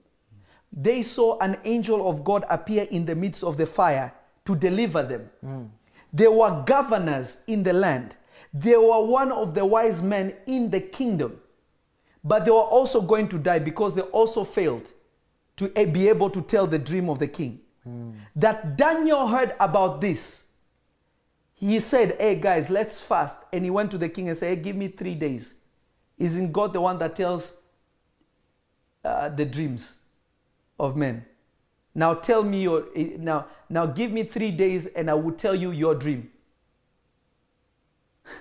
They saw an angel of God appear in the midst of the fire to deliver them. Hmm. They were governors in the land. They were one of the wise men in the kingdom. But they were also going to die because they also failed to be able to tell the dream of the king. That Daniel heard about this. He said, Hey guys, let's fast. And he went to the king and said, Hey, give me three days. Isn't God the one that tells uh, the dreams of men? Now tell me your eh, now now give me three days and I will tell you your dream.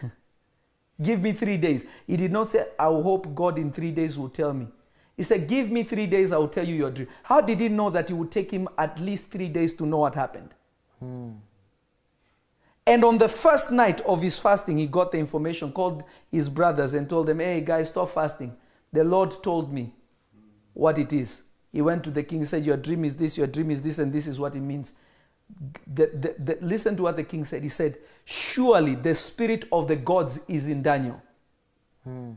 give me three days. He did not say, I hope God in three days will tell me. He said, Give me three days, I will tell you your dream. How did he know that it would take him at least three days to know what happened? Hmm. And on the first night of his fasting, he got the information, called his brothers, and told them, Hey, guys, stop fasting. The Lord told me what it is. He went to the king, said, Your dream is this, your dream is this, and this is what it means. The, the, the, listen to what the king said. He said, Surely the spirit of the gods is in Daniel. Hmm.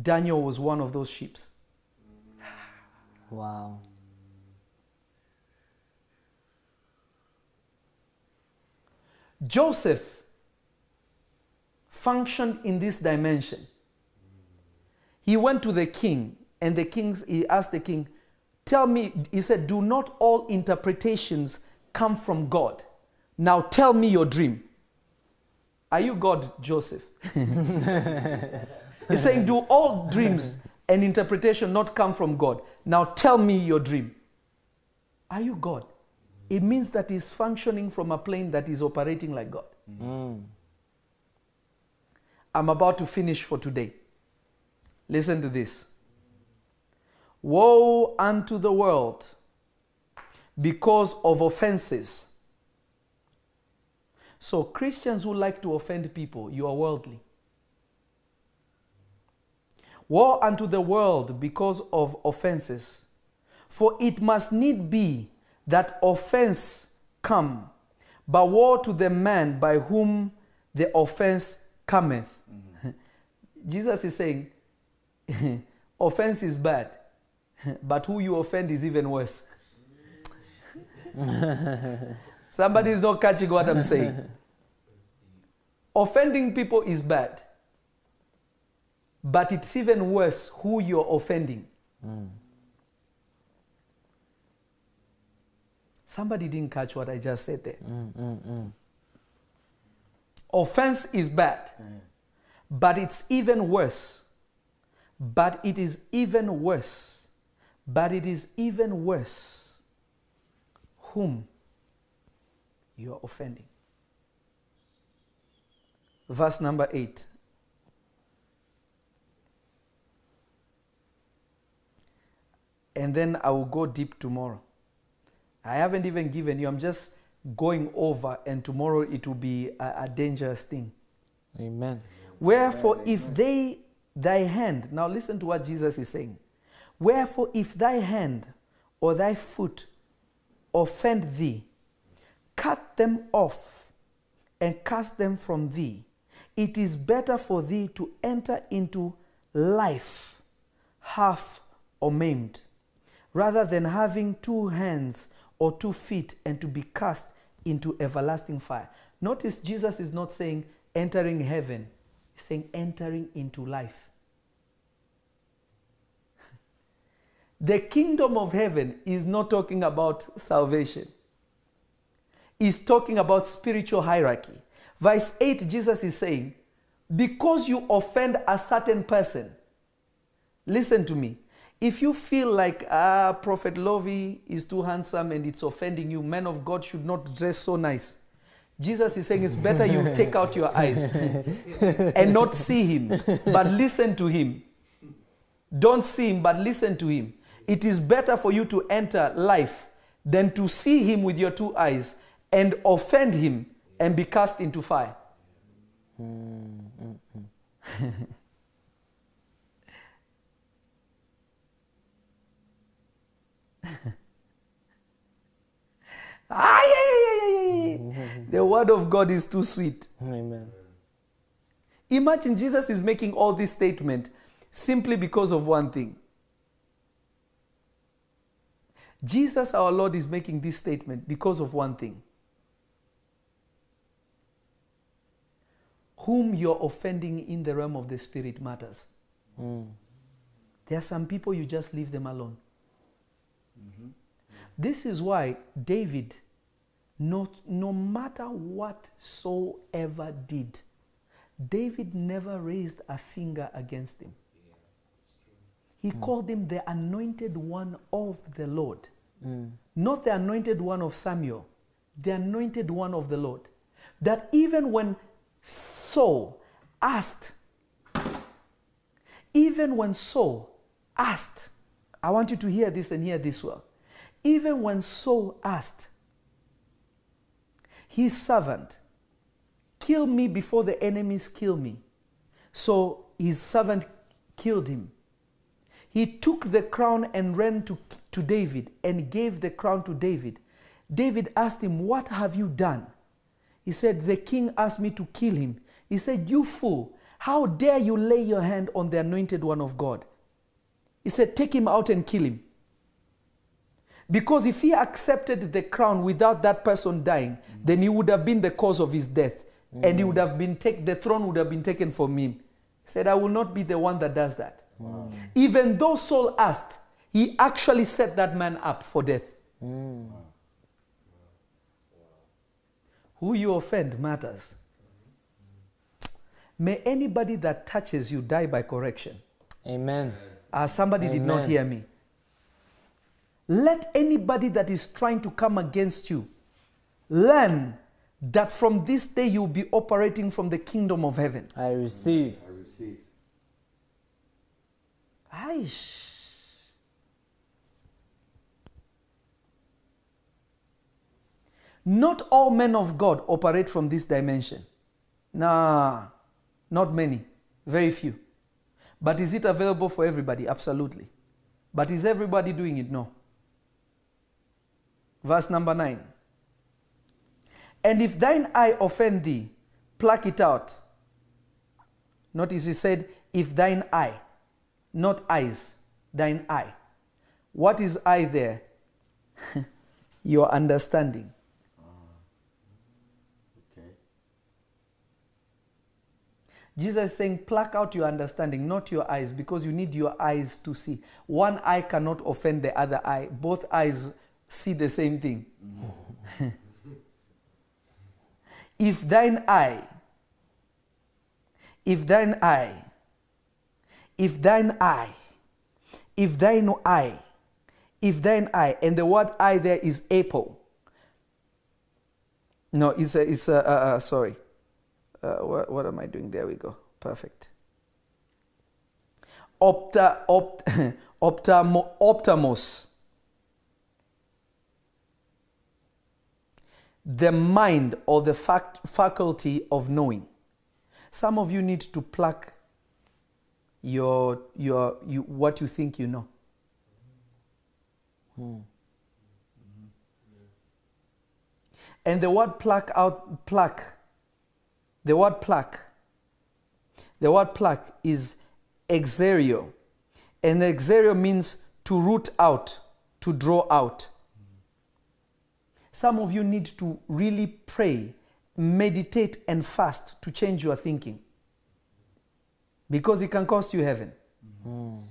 Daniel was one of those sheep. Wow. Joseph functioned in this dimension. He went to the king, and the king he asked the king, Tell me, he said, Do not all interpretations come from God? Now tell me your dream. Are you God, Joseph? He's saying, Do all dreams and interpretation not come from God? Now tell me your dream. Are you God? It means that he's functioning from a plane that is operating like God. Mm. I'm about to finish for today. Listen to this. Woe unto the world because of offenses. So, Christians who like to offend people, you are worldly. Woe unto the world because of offenses. For it must need be that offense come, but woe to the man by whom the offense cometh. Jesus is saying, offense is bad, but who you offend is even worse. Somebody is not catching what I'm saying. Offending people is bad, but it's even worse who you're offending. Mm. Somebody didn't catch what I just said there. Mm, mm, Offense is bad, but it's even worse. But it is even worse But it is even worse whom you are offending. Verse number 8. And then I will go deep tomorrow. I haven't even given you, I'm just going over, and tomorrow it will be a, a dangerous thing. Amen. Wherefore, if they, thy hand, now listen to what Jesus is saying. Wherefore, if thy hand or thy foot offend thee, cut them off and cast them from thee. It is better for thee to enter into life half or maimed, rather than having two hands or two feet and to be cast into everlasting fire. Notice Jesus is not saying entering heaven, he's saying entering into life. The kingdom of heaven is not talking about salvation. It's talking about spiritual hierarchy. Verse 8, Jesus is saying, because you offend a certain person, listen to me. If you feel like ah, Prophet Lovy is too handsome and it's offending you, men of God should not dress so nice. Jesus is saying it's better you take out your eyes and not see him, but listen to him. Don't see him, but listen to him. It is better for you to enter life than to see him with your two eyes and offend him and be cast into fire. Hmm, hmm, hmm. ah, yeah, yeah, yeah. the word of God is too sweet. Amen. Imagine Jesus is making all this statement simply because of one thing. Jesus, our Lord, is making this statement because of one thing. Whom you're offending in the realm of the spirit matters. Mm. There are some people you just leave them alone. This is why David, no, no matter what whatsoever did, David never raised a finger against him. He called him the anointed one of the Lord. Mm. Not the anointed one of Samuel, the anointed one of the Lord. That even when Saul asked, even when Saul asked, I want you to hear this and hear this well. Even when Saul asked his servant, kill me before the enemies kill me. So his servant killed him. He took the crown and ran to, to David and gave the crown to David. David asked him, What have you done? He said, The king asked me to kill him. He said, You fool, how dare you lay your hand on the anointed one of God? He said, Take him out and kill him. Because if he accepted the crown without that person dying, then he would have been the cause of his death. And he would have been take, the throne would have been taken from him. He said, I will not be the one that does that. Even though Saul asked, he actually set that man up for death. Hmm. Who you offend matters. May anybody that touches you die by correction. Amen. As somebody did not hear me. Let anybody that is trying to come against you learn that from this day you'll be operating from the kingdom of heaven. I receive. I receive. Aish. Not all men of God operate from this dimension. Nah, not many, very few. But is it available for everybody? Absolutely. But is everybody doing it? No. Verse number 9. And if thine eye offend thee, pluck it out. Notice he said, if thine eye, not eyes, thine eye. What is eye there? Your understanding. Jesus is saying, pluck out your understanding, not your eyes, because you need your eyes to see. One eye cannot offend the other eye. Both eyes see the same thing. if thine eye, if thine eye, if thine eye, if thine eye if thine eye, and the word eye there is apple. No, it's a, it's a, uh, uh, sorry. Uh, what, what am I doing? There we go. Perfect. Opta, opt, optamo, optamos. The mind or the fac- faculty of knowing. Some of you need to pluck your, your, you, what you think you know. And the word pluck out, pluck, the word pluck, the word pluck is exerio. And exerio means to root out, to draw out. Some of you need to really pray, meditate, and fast to change your thinking. Because it can cost you heaven. Mm.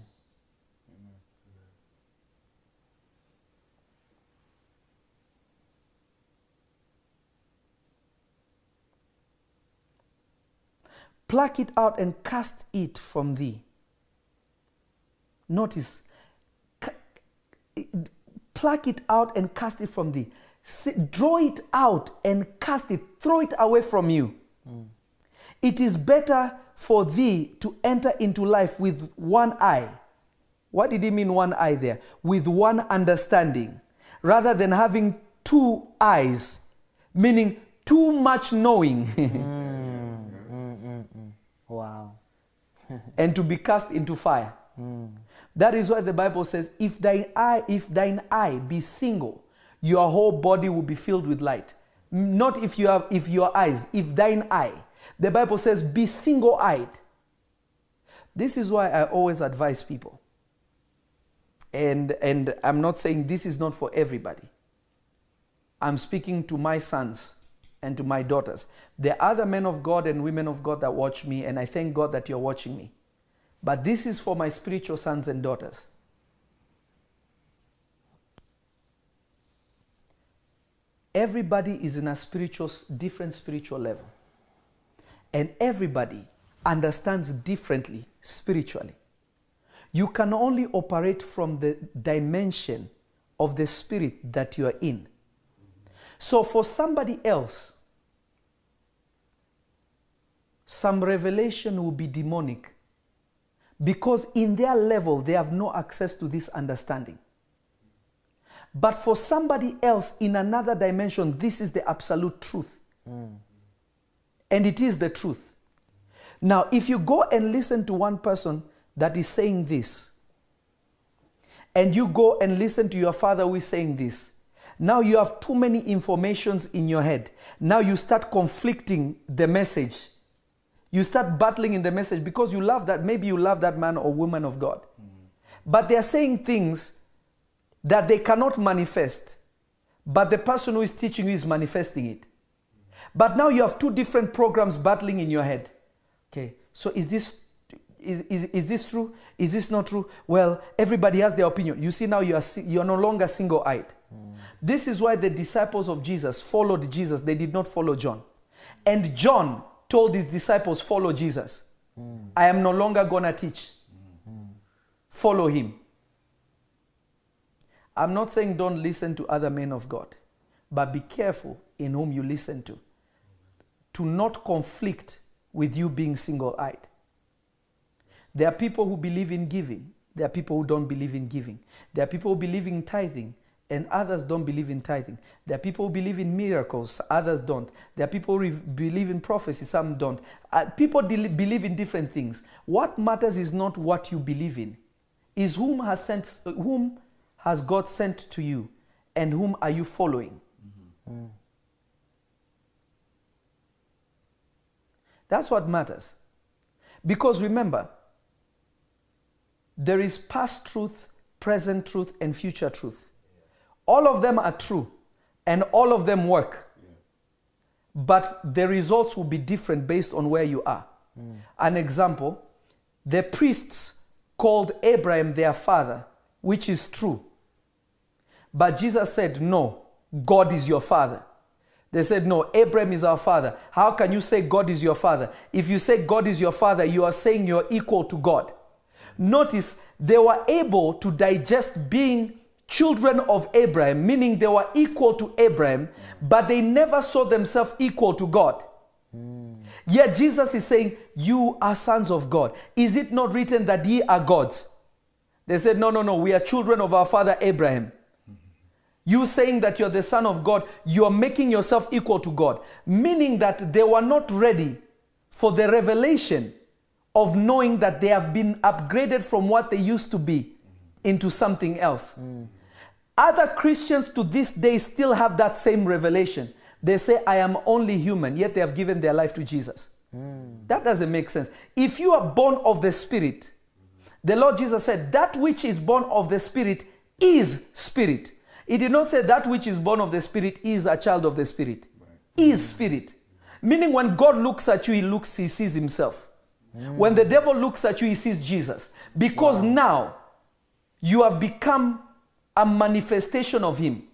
Pluck it out and cast it from thee. Notice, pluck it out and cast it from thee. Draw it out and cast it, throw it away from you. Hmm. It is better for thee to enter into life with one eye. What did he mean, one eye there? With one understanding, rather than having two eyes, meaning too much knowing. Wow. Hmm. And to be cast into fire. That is why the Bible says, if thine eye, if thine eye be single, your whole body will be filled with light. Not if you have if your eyes, if thine eye. The Bible says, be single-eyed. This is why I always advise people. And and I'm not saying this is not for everybody. I'm speaking to my sons and to my daughters. There are other men of God and women of God that watch me, and I thank God that you're watching me. But this is for my spiritual sons and daughters. Everybody is in a spiritual, different spiritual level. And everybody understands differently spiritually. You can only operate from the dimension of the spirit that you are in. So for somebody else, some revelation will be demonic because in their level they have no access to this understanding. But for somebody else in another dimension, this is the absolute truth. And it is the truth. Now, if you go and listen to one person that is saying this, and you go and listen to your father who is saying this, now you have too many informations in your head. Now you start conflicting the message. You start battling in the message because you love that, maybe you love that man or woman of God. But they are saying things that they cannot manifest, but the person who is teaching you is manifesting it. But now you have two different programs battling in your head. Okay, so is this is, is, is this true? Is this not true? Well, everybody has their opinion. You see now you are you are no longer single-eyed. This is why the disciples of Jesus followed Jesus. They did not follow John. And John told his disciples, "Follow Jesus. Hmm. I am no longer gonna teach. Hmm. Follow him." I'm not saying don't listen to other men of God, but be careful in whom you listen to. To not conflict with you being single eyed. There are people who believe in giving, there are people who don't believe in giving. There are people who believe in tithing, and others don't believe in tithing. There are people who believe in miracles, others don't. There are people who believe in prophecy, some don't. Uh, people del- believe in different things. What matters is not what you believe in, is whom has sent, whom has God sent to you, and whom are you following? That's what matters. Because remember, there is past truth, present truth, and future truth. All of them are true, and all of them work. But the results will be different based on where you are. Hmm. An example the priests called Abraham their father, which is true. But Jesus said, No, God is your father. They said, No, Abraham is our father. How can you say God is your father? If you say God is your father, you are saying you're equal to God. Notice they were able to digest being children of Abraham, meaning they were equal to Abraham, but they never saw themselves equal to God. Yet Jesus is saying, You are sons of God. Is it not written that ye are gods? They said, No, no, no, we are children of our father Abraham. You saying that you're the son of God, you are making yourself equal to God, meaning that they were not ready for the revelation of knowing that they have been upgraded from what they used to be into something else. Other Christians to this day still have that same revelation. They say, I am only human, yet they have given their life to Jesus. That doesn't make sense. If you are born of the Spirit, the Lord Jesus said, That which is born of the Spirit is Spirit. He did not say that which is born of the Spirit is a child of the Spirit. Is Spirit. Meaning when God looks at you, he looks, he sees himself. When the devil looks at you, he sees Jesus. Because now you have become a manifestation of him.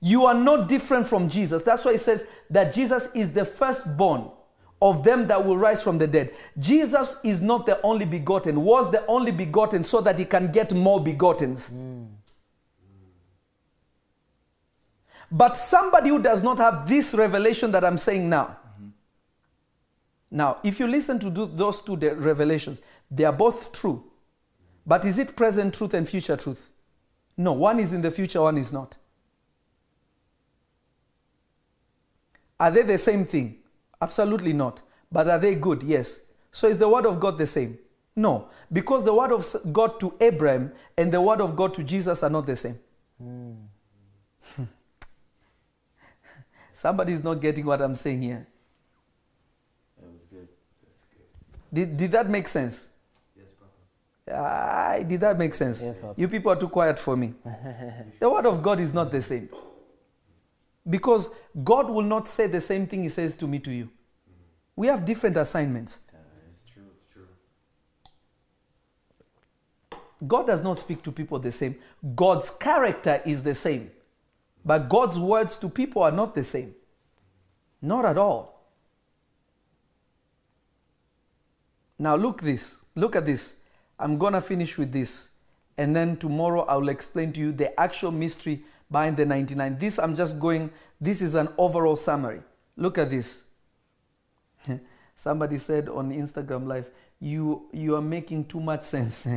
You are not different from Jesus. That's why it says that Jesus is the firstborn of them that will rise from the dead. Jesus is not the only begotten, was the only begotten so that he can get more begottens. But somebody who does not have this revelation that I'm saying now, now, if you listen to those two de- revelations, they are both true. But is it present truth and future truth? No, one is in the future, one is not. Are they the same thing? Absolutely not. But are they good? Yes. So is the word of God the same? No, because the word of God to Abraham and the word of God to Jesus are not the same. Somebody is not getting what I'm saying here. That was good. That's good. Did, did that make sense? Ah, did that make sense? Yes, you people are too quiet for me. the word of God is not the same. Because God will not say the same thing He says to me to you. We have different assignments. Yeah, it's true. It's true. God does not speak to people the same. God's character is the same. But God's words to people are not the same. Not at all. Now look this. Look at this. I'm going to finish with this. And then tomorrow I will explain to you the actual mystery behind the 99. This I'm just going this is an overall summary. Look at this. Somebody said on Instagram live, you you are making too much sense.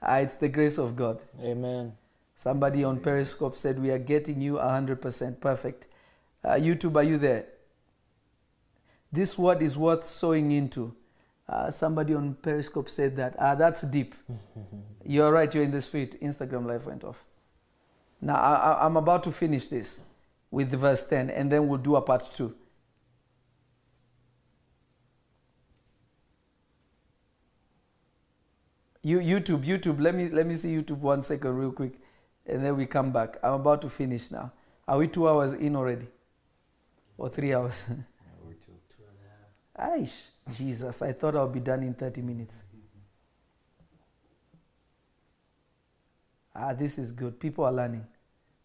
Ah, it's the grace of God. Amen. Somebody on Periscope said, We are getting you 100% perfect. Uh, YouTube, are you there? This word is worth sowing into. Uh, somebody on Periscope said that. Ah, that's deep. you're right, you're in the spirit. Instagram live went off. Now, I, I'm about to finish this with verse 10, and then we'll do a part two. You, YouTube, YouTube, let me, let me see YouTube one second, real quick, and then we come back. I'm about to finish now. Are we two hours in already? Or three hours? Yeah, we're too. Two and a half. Aish, Jesus, I thought I'll be done in 30 minutes. Ah, this is good. People are learning.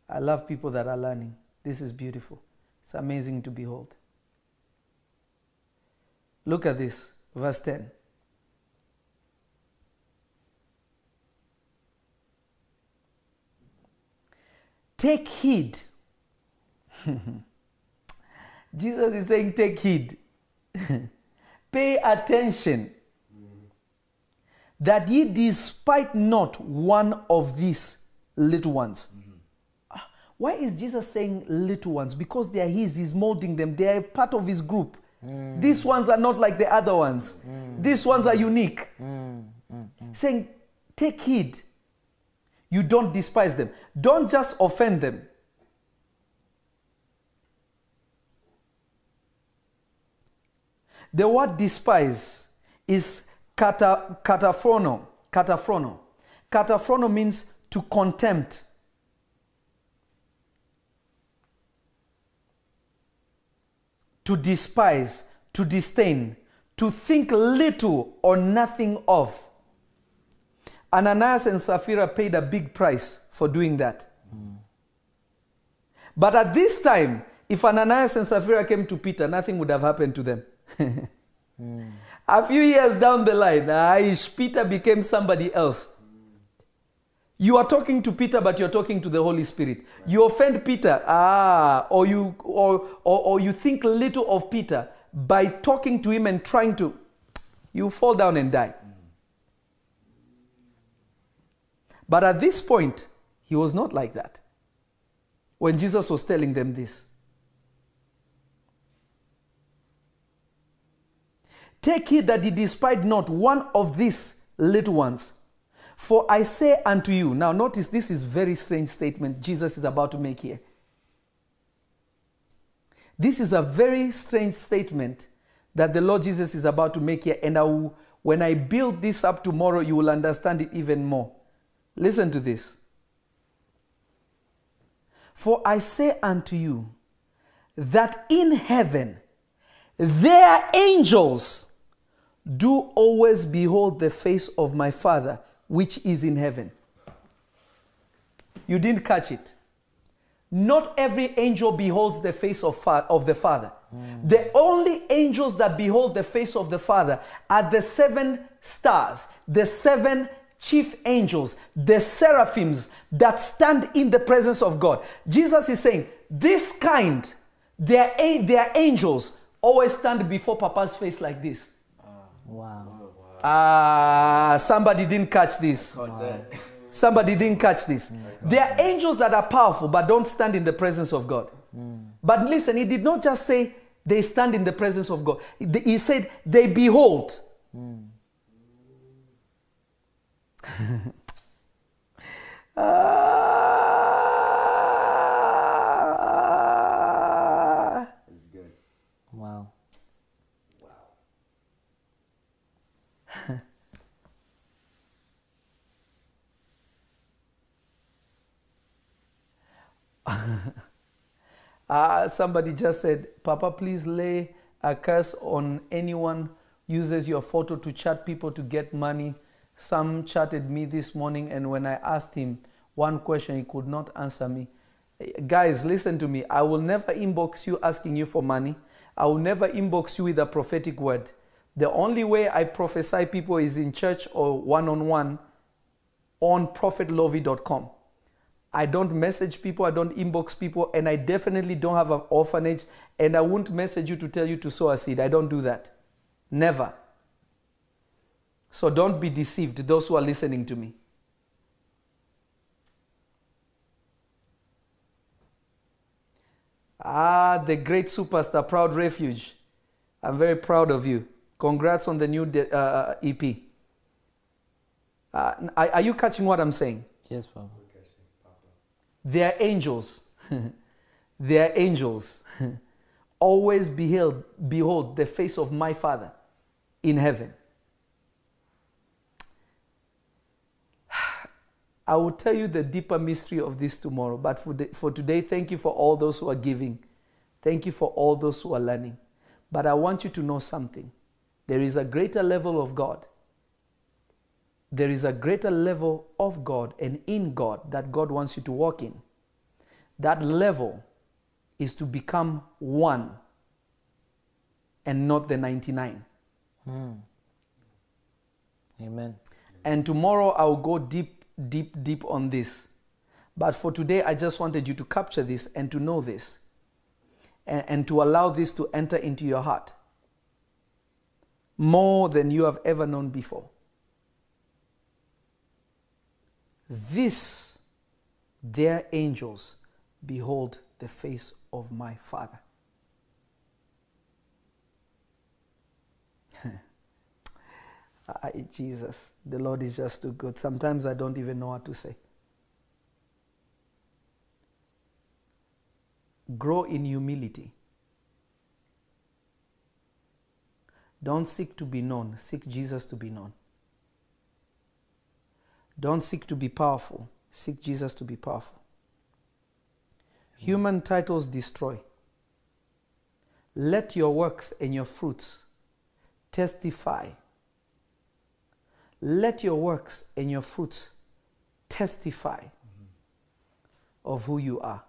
I love people that are learning. This is beautiful. It's amazing to behold. Look at this, verse 10. Take heed. Jesus is saying, Take heed. Pay attention that ye despite not one of these little ones. Ah, Why is Jesus saying little ones? Because they are his, he's molding them, they are part of his group. Mm. These ones are not like the other ones, mm. these ones are unique. Mm. Saying, take heed. You don't despise them, don't just offend them. The word despise is kata, kataphroneo. Kataphroneo. Kataphroneo means to contempt. To despise, to disdain, to think little or nothing of. Ananias and Sapphira paid a big price for doing that. But at this time, if Ananias and Sapphira came to Peter, nothing would have happened to them. A few years down the line, Aish, Peter became somebody else. You are talking to Peter, but you're talking to the Holy Spirit. You offend Peter, ah, or you or, or or you think little of Peter by talking to him and trying to, you fall down and die. But at this point, he was not like that. When Jesus was telling them this. Take heed that ye despise not one of these little ones. For I say unto you, now notice this is very strange statement Jesus is about to make here. This is a very strange statement that the Lord Jesus is about to make here. And I will, when I build this up tomorrow, you will understand it even more. Listen to this. For I say unto you that in heaven their angels do always behold the face of my Father which is in heaven. You didn't catch it. Not every angel beholds the face of, fa- of the Father. Hmm. The only angels that behold the face of the Father are the seven stars, the seven chief angels, the seraphims that stand in the presence of God. Jesus is saying, This kind, their, their angels, always stand before Papa's face like this. Wow. Ah, somebody didn't catch this. Caught. Somebody didn't catch this. There are angels that are powerful but don't stand in the presence of God. But listen, he did not just say they stand in the presence of God, he he said they behold. Ah. Uh, somebody just said, Papa, please lay a curse on anyone uses your photo to chat people to get money. Some chatted me this morning, and when I asked him one question, he could not answer me. Guys, listen to me. I will never inbox you asking you for money. I will never inbox you with a prophetic word. The only way I prophesy people is in church or one on one on prophetlovy.com. I don't message people, I don't inbox people, and I definitely don't have an orphanage, and I won't message you to tell you to sow a seed. I don't do that. Never. So don't be deceived, those who are listening to me. Ah, the great superstar, Proud Refuge. I'm very proud of you. Congrats on the new uh, EP. Uh, are, are you catching what I'm saying? Yes, Papa. They are angels. they are angels. Always behold, behold the face of my Father in heaven. I will tell you the deeper mystery of this tomorrow. But for, the, for today, thank you for all those who are giving. Thank you for all those who are learning. But I want you to know something. There is a greater level of God. There is a greater level of God and in God that God wants you to walk in. That level is to become one and not the 99. Hmm. Amen. And tomorrow I'll go deep, deep, deep on this. But for today, I just wanted you to capture this and to know this and, and to allow this to enter into your heart more than you have ever known before. This, their angels, behold the face of my Father. Ay, Jesus, the Lord is just too good. Sometimes I don't even know what to say. Grow in humility. Don't seek to be known, seek Jesus to be known. Don't seek to be powerful, seek Jesus to be powerful. Human titles destroy. Let your works and your fruits testify. Let your works and your fruits testify of who you are.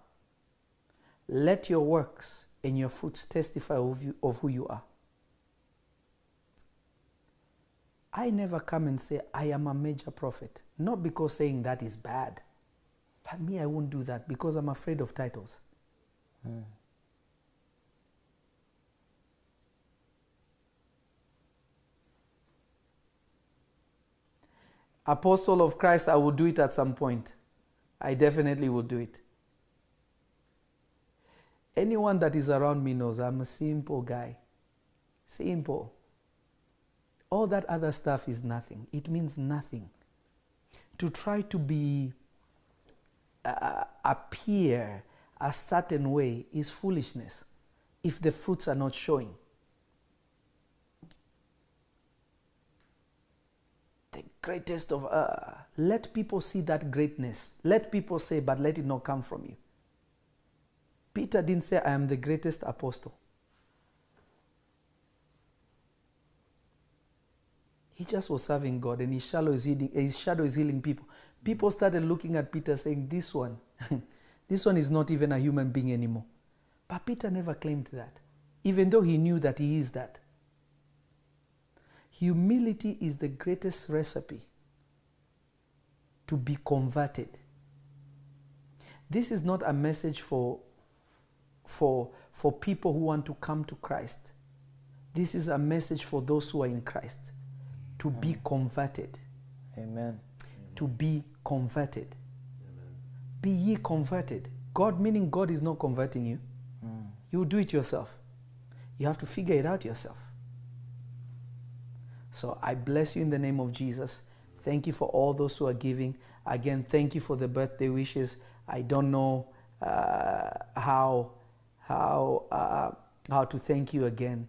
Let your works and your fruits testify of, you, of who you are. I never come and say I am a major prophet. Not because saying that is bad. But me, I won't do that because I'm afraid of titles. Hmm. Apostle of Christ, I will do it at some point. I definitely will do it. Anyone that is around me knows I'm a simple guy. Simple. All that other stuff is nothing. It means nothing. To try to be, uh, appear a certain way is foolishness if the fruits are not showing. the greatest of uh, let people see that greatness let people say but let it not come from you peter didn't say i am the greatest apostle he just was serving god and his shadow is healing his shadow is healing people people started looking at peter saying this one this one is not even a human being anymore but peter never claimed that even though he knew that he is that Humility is the greatest recipe to be converted. This is not a message for, for, for people who want to come to Christ. This is a message for those who are in Christ to be converted. Amen. To be converted. Amen. Be ye converted. God, meaning God is not converting you. You do it yourself. You have to figure it out yourself. So I bless you in the name of Jesus. Thank you for all those who are giving. Again, thank you for the birthday wishes. I don't know uh, how how uh, how to thank you again,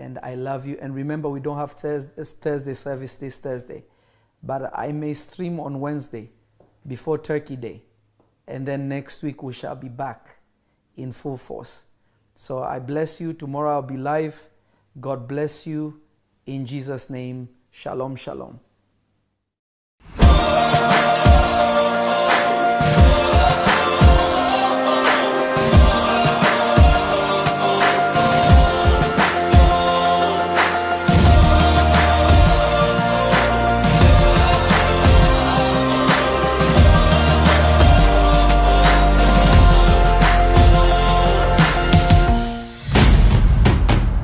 and I love you. And remember, we don't have Thursday, service this Thursday, but I may stream on Wednesday before Turkey Day, and then next week we shall be back in full force. So I bless you. Tomorrow I'll be live. God bless you. In Jesus' name, shalom, shalom.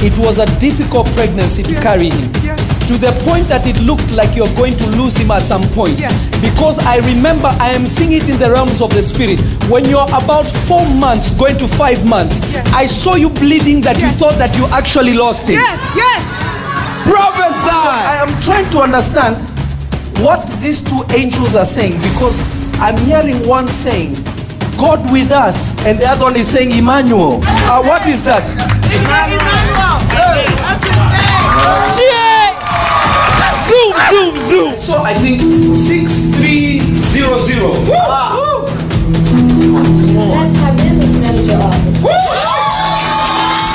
It was a difficult pregnancy to carry him. To the point that it looked like you're going to lose him at some point. Because I remember I am seeing it in the realms of the spirit. When you're about four months, going to five months, I saw you bleeding that you thought that you actually lost him. Yes, yes. Prophesy! I am trying to understand what these two angels are saying because I'm hearing one saying, God with us, and the other one is saying, Emmanuel. Uh, what is that? Zoom, zoom, zoom. So I think 6300. That's my business manager office.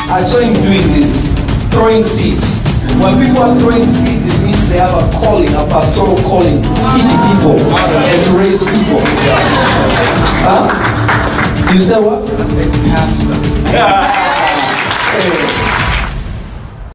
I saw him doing this, throwing seeds. When people are throwing seeds, it means they have a calling, a pastoral calling to feed people and to raise people. Huh? You say what? Hey.